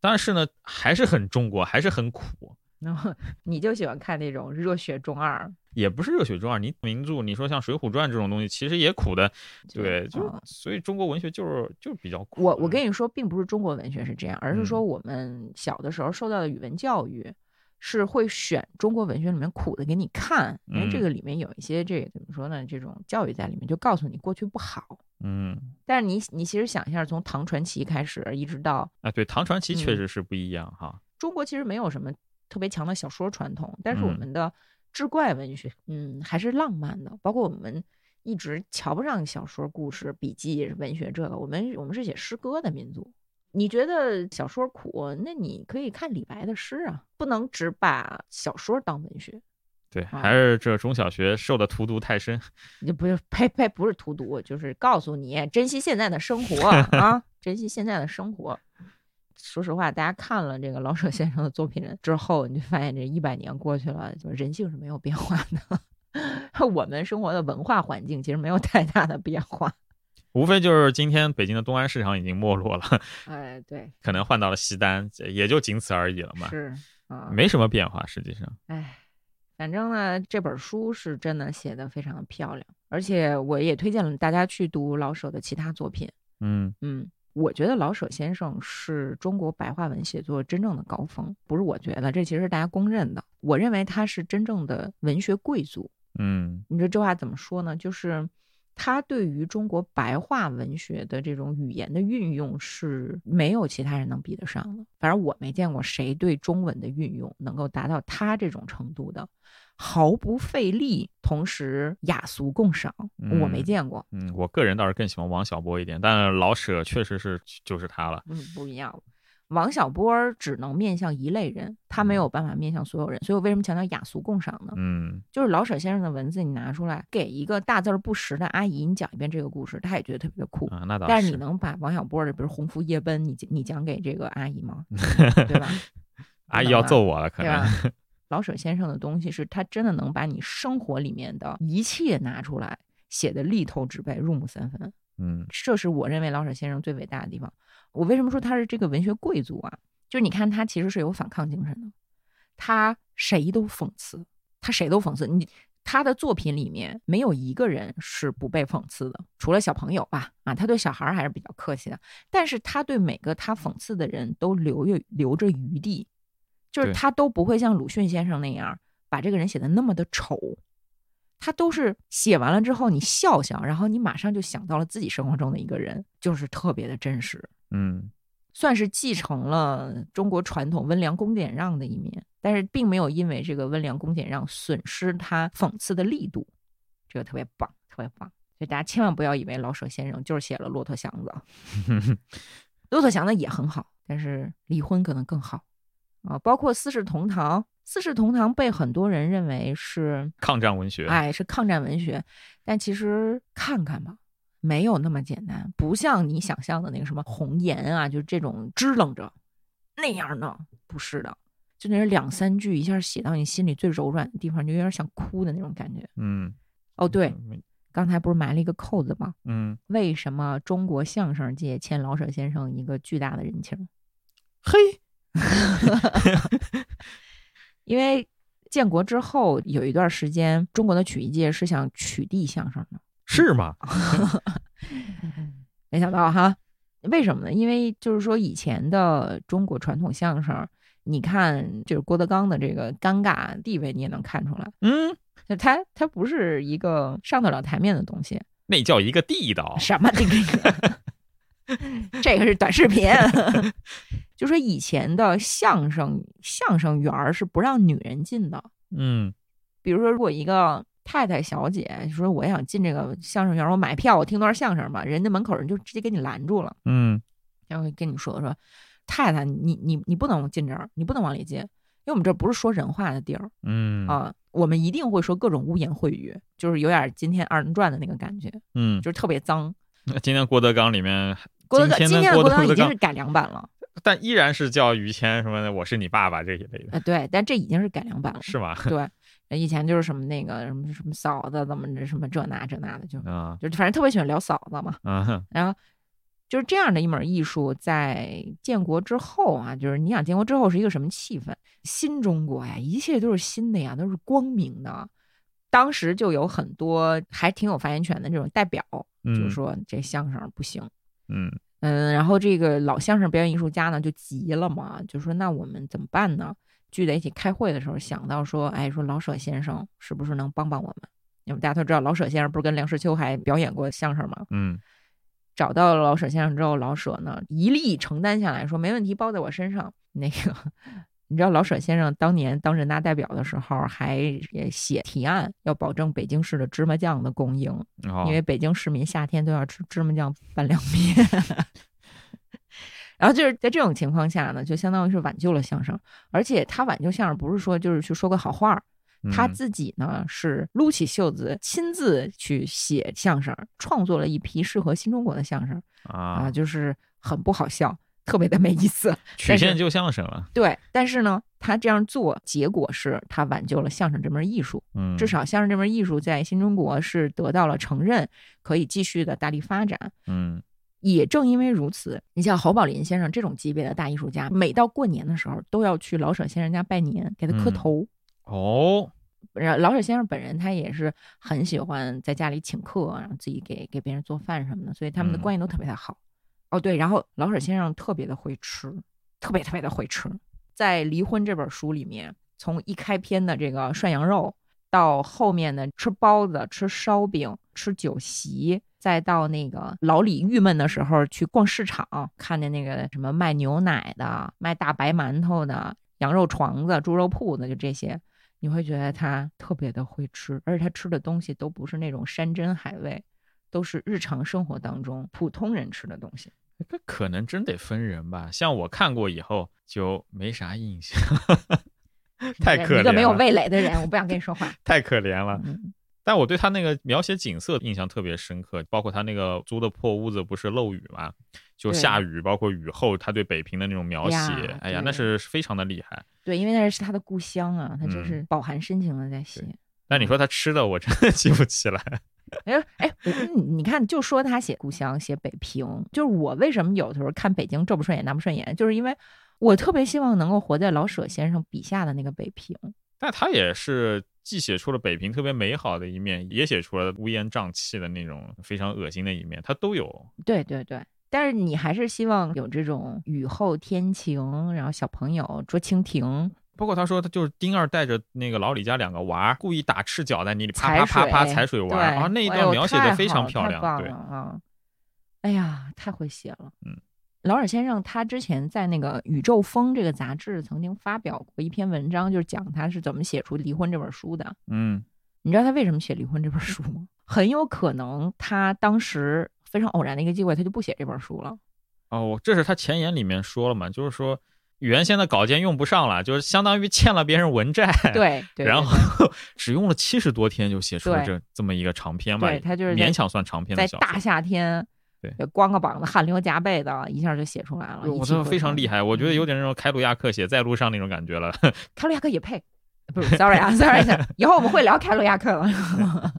但是呢，还是很中国，还是很苦。然 后你就喜欢看那种热血中二，也不是热血中二。你名著，你说像《水浒传》这种东西，其实也苦的，对，就所以中国文学就是就是比较苦。我我跟你说，并不是中国文学是这样，而是说我们小的时候受到的语文教育是会选中国文学里面苦的给你看，因为这个里面有一些这个怎么说呢？这种教育在里面，就告诉你过去不好。嗯，但是你你其实想一下，从唐传奇开始一直到啊，对，唐传奇确实是不一样哈。中国其实没有什么。特别强的小说传统，但是我们的志怪文学，嗯，还是浪漫的。包括我们一直瞧不上小说、故事、笔记、文学这个，我们我们是写诗歌的民族。你觉得小说苦，那你可以看李白的诗啊，不能只把小说当文学。对，还是这中小学受的荼毒太深。你不是呸呸，不是荼毒，就是告诉你珍惜现在的生活 啊，珍惜现在的生活。说实话，大家看了这个老舍先生的作品之后，你就发现这一百年过去了，就人性是没有变化的。我们生活的文化环境其实没有太大的变化。无非就是今天北京的东安市场已经没落了，哎，对，可能换到了西单，也就仅此而已了嘛，是啊，没什么变化，实际上，哎，反正呢，这本书是真的写的非常的漂亮，而且我也推荐了大家去读老舍的其他作品，嗯。嗯，我觉得老舍先生是中国白话文写作真正的高峰，不是我觉得，这其实是大家公认的，我认为他是真正的文学贵族，嗯，你说这话怎么说呢？就是。他对于中国白话文学的这种语言的运用是没有其他人能比得上的。反正我没见过谁对中文的运用能够达到他这种程度的，毫不费力，同时雅俗共赏。我没见过。嗯，我个人倒是更喜欢王小波一点，但老舍确实是就是他了。嗯，不一样。王小波只能面向一类人，他没有办法面向所有人，所以我为什么强调雅俗共赏呢？嗯，就是老舍先生的文字，你拿出来给一个大字不识的阿姨，你讲一遍这个故事，她也觉得特别的酷。啊，那倒是。但是你能把王小波的，比如《鸿福夜奔》，你你讲给这个阿姨吗？对吧？阿姨要揍我了，可能。老舍先生的东西是他真的能把你生活里面的一切拿出来，写的力透纸背、入木三分。嗯，这是我认为老舍先生最伟大的地方。我为什么说他是这个文学贵族啊？就是你看他其实是有反抗精神的，他谁都讽刺，他谁都讽刺。你他的作品里面没有一个人是不被讽刺的，除了小朋友吧？啊，他对小孩还是比较客气的。但是他对每个他讽刺的人都留有留着余地，就是他都不会像鲁迅先生那样把这个人写的那么的丑。他都是写完了之后，你笑笑，然后你马上就想到了自己生活中的一个人，就是特别的真实。嗯，算是继承了中国传统温良恭俭让的一面，但是并没有因为这个温良恭俭让损失他讽刺的力度，这个特别棒，特别棒。所以大家千万不要以为老舍先生就是写了《骆驼祥子》，《骆驼祥子》也很好，但是离婚可能更好啊。包括《四世同堂》。《四世同堂》被很多人认为是抗战文学，哎，是抗战文学。但其实看看吧，没有那么简单，不像你想象的那个什么红颜啊，就是这种支棱着那样的，不是的，就那是两三句，一下写到你心里最柔软的地方，就有点想哭的那种感觉。嗯，哦，对，刚才不是埋了一个扣子吗？嗯，为什么中国相声界欠老舍先生一个巨大的人情？嘿。因为建国之后有一段时间，中国的曲艺界是想取缔相声的，是吗？没想到哈，为什么呢？因为就是说以前的中国传统相声，你看就是郭德纲的这个尴尬地位，你也能看出来。嗯，他他不是一个上得了台面的东西，那叫一个地道。什么这个？这个是短视频。就说以前的相声相声园儿是不让女人进的，嗯，比如说如果一个太太小姐说我也想进这个相声园儿，我买票我听段相声吧，人家门口人就直接给你拦住了，嗯，然后跟你说说太太你你你不能进这儿，你不能往里进，因为我们这不是说人话的地儿，嗯啊，我们一定会说各种污言秽语，就是有点今天二人转的那个感觉，嗯，就是特别脏。那今天郭德纲里面，郭德纲今天的郭德纲已经是改良版了。但依然是叫于谦什么的，我是你爸爸这一类的。呃，对，但这已经是改良版了，是吗？对，以前就是什么那个什么什么嫂子怎么着什么这那这那的，就啊，就反正特别喜欢聊嫂子嘛。啊，然后就是这样的一门艺术，在建国之后啊，就是你想建国之后是一个什么气氛？新中国呀，一切都是新的呀，都是光明的。当时就有很多还挺有发言权的这种代表，就是说这相声不行，嗯。嗯，然后这个老相声表演艺术家呢就急了嘛，就说那我们怎么办呢？聚在一起开会的时候想到说，哎，说老舍先生是不是能帮帮我们？因为大家都知道老舍先生不是跟梁实秋还表演过相声吗？嗯，找到了老舍先生之后，老舍呢一力承担下来说没问题，包在我身上。那个你知道老舍先生当年当人大代表的时候，还写提案要保证北京市的芝麻酱的供应，因为北京市民夏天都要吃芝麻酱拌凉面。然后就是在这种情况下呢，就相当于是挽救了相声，而且他挽救相声不是说就是去说个好话，他自己呢是撸起袖子亲自去写相声，创作了一批适合新中国的相声啊，就是很不好笑。特别的没意思，曲线救相声了。对，但是呢，他这样做，结果是他挽救了相声这门艺术。嗯，至少相声这门艺术在新中国是得到了承认，可以继续的大力发展。嗯，也正因为如此，你像侯宝林先生这种级别的大艺术家，每到过年的时候都要去老舍先生家拜年，给他磕头。哦，然后老舍先生本人他也是很喜欢在家里请客，然后自己给给别人做饭什么的，所以他们的关系都特别的好。哦，对，然后老舍先生特别的会吃，特别特别的会吃。在《离婚》这本书里面，从一开篇的这个涮羊肉，到后面的吃包子、吃烧饼、吃酒席，再到那个老李郁闷的时候去逛市场，看见那个什么卖牛奶的、卖大白馒头的、羊肉床子、猪肉铺子，就这些，你会觉得他特别的会吃，而且他吃的东西都不是那种山珍海味。都是日常生活当中普通人吃的东西，这可能真得分人吧。像我看过以后就没啥印象，太可怜了。一个没有味蕾的人，我不想跟你说话。太可怜了。但我对他那个描写景色印象特别深刻，包括他那个租的破屋子不是漏雨嘛，就下雨，包括雨后他对北平的那种描写，哎呀，那是非常的厉害。对，因为那是他的故乡啊，他真是饱含深情的在写。但你说他吃的，我真的记不起来。哎哎，你你看，就说他写故乡，写北平，就是我为什么有的时候看北京这不顺眼那不顺眼，就是因为我特别希望能够活在老舍先生笔下的那个北平。但他也是既写出了北平特别美好的一面，也写出了乌烟瘴气的那种非常恶心的一面，他都有。对对对，但是你还是希望有这种雨后天晴，然后小朋友捉蜻蜓。包括他说，他就是丁二带着那个老李家两个娃，故意打赤脚在泥里啪啪啪啪踩水玩啊，那一段描写的非常漂亮，对啊，哎呀，太会写了。嗯，老尔先生他之前在那个《宇宙风》这个杂志曾经发表过一篇文章，就是讲他是怎么写出《离婚》这本书的。嗯，你知道他为什么写《离婚》这本书吗？很有可能他当时非常偶然的一个机会，他就不写这本书了。哦，这是他前言里面说了嘛，就是说。原先的稿件用不上了，就是相当于欠了别人文债。对，然后 只用了七十多天就写出了这这么一个长篇吧。对他就是勉强算长篇的小说。在大夏天，对，光个膀子汗流浃背的，一下就写出来了。我真的非常厉害，我觉得有点那种凯鲁亚克写在路上那种感觉了。凯鲁亚克也配？不是，sorry 啊，sorry，以后我们会聊凯鲁亚克了。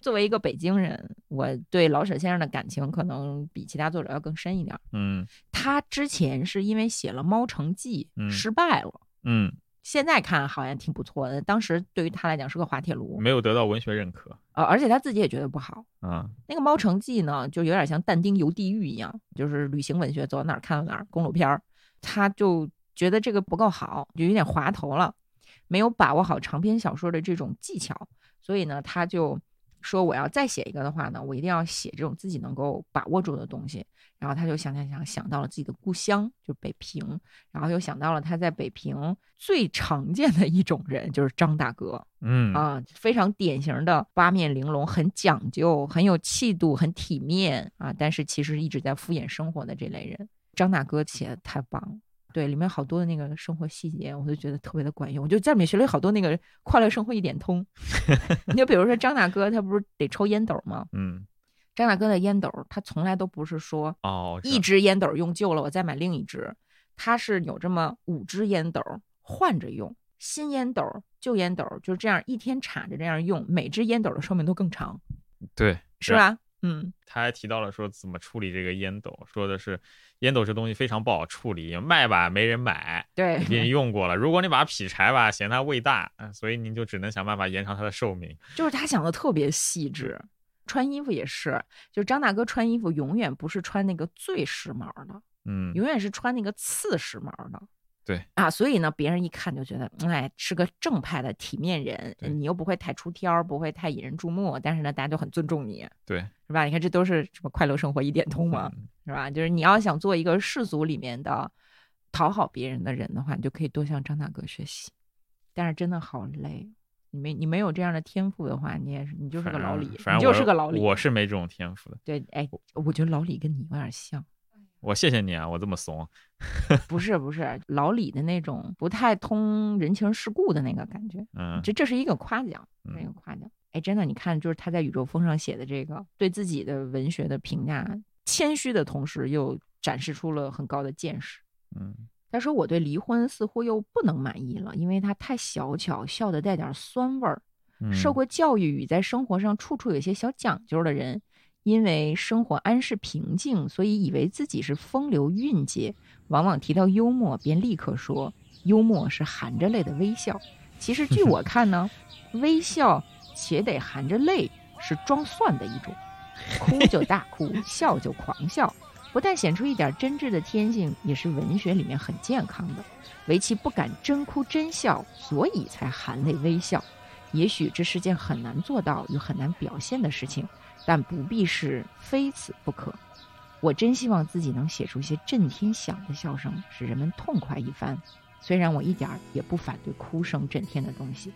作为一个北京人，我对老舍先生的感情可能比其他作者要更深一点。嗯，他之前是因为写了《猫城记》失败了。嗯，现在看好像挺不错的，当时对于他来讲是个滑铁卢，没有得到文学认可。呃，而且他自己也觉得不好。啊，那个《猫城记》呢，就有点像但丁游地狱一样，就是旅行文学，走到哪儿看到哪儿，公路片儿。他就觉得这个不够好，就有点滑头了，没有把握好长篇小说的这种技巧，所以呢，他就。说我要再写一个的话呢，我一定要写这种自己能够把握住的东西。然后他就想想想想到了自己的故乡，就北平，然后又想到了他在北平最常见的一种人，就是张大哥。嗯啊，非常典型的八面玲珑、很讲究、很有气度、很体面啊，但是其实一直在敷衍生活的这类人。张大哥写的太棒了。对，里面好多的那个生活细节，我都觉得特别的管用。我就在里面学了好多那个快乐生活一点通。你就比如说张大哥，他不是得抽烟斗吗？嗯，张大哥的烟斗，他从来都不是说哦，一支烟斗用旧了，我再买另一支。他是有这么五支烟斗换着用，新烟斗、旧烟斗就是这样一天插着这样用，每支烟斗的寿命都更长。对，是吧？嗯，他还提到了说怎么处理这个烟斗，说的是烟斗这东西非常不好处理，卖吧没人买，对，你用过了。如果你把它劈柴吧，嫌它味大，所以您就只能想办法延长它的寿命。就是他想的特别细致，穿衣服也是，就张大哥穿衣服永远不是穿那个最时髦的，嗯，永远是穿那个次时髦的。对啊，所以呢，别人一看就觉得，哎，是个正派的体面人，你又不会太出挑，不会太引人注目，但是呢，大家就很尊重你，对，是吧？你看，这都是什么快乐生活一点通嘛，是吧？就是你要想做一个世俗里面的讨好别人的人的话，你就可以多向张大哥学习。但是真的好累，你没你没有这样的天赋的话，你也是你就是个老李，你就是个老李。我是没这种天赋的。对，哎，我觉得老李跟你有点像。我谢谢你啊，我这么怂。不是不是，老李的那种不太通人情世故的那个感觉。嗯，这这是一个夸奖，一个夸奖。哎，真的，你看，就是他在宇宙风上写的这个对自己的文学的评价，谦虚的同时又展示出了很高的见识。嗯，他说我对离婚似乎又不能满意了，因为他太小巧，笑得带点酸味儿。受过教育与在生活上处处有些小讲究的人。因为生活安适平静，所以以为自己是风流韵节。往往提到幽默，便立刻说幽默是含着泪的微笑。其实据我看呢，微笑且得含着泪是装蒜的一种。哭 就大哭，笑就狂笑，不但显出一点真挚的天性，也是文学里面很健康的。唯其不敢真哭真笑，所以才含泪微笑。也许这是件很难做到又很难表现的事情。但不必是非此不可。我真希望自己能写出一些震天响的笑声，使人们痛快一番。虽然我一点儿也不反对哭声震天的东西。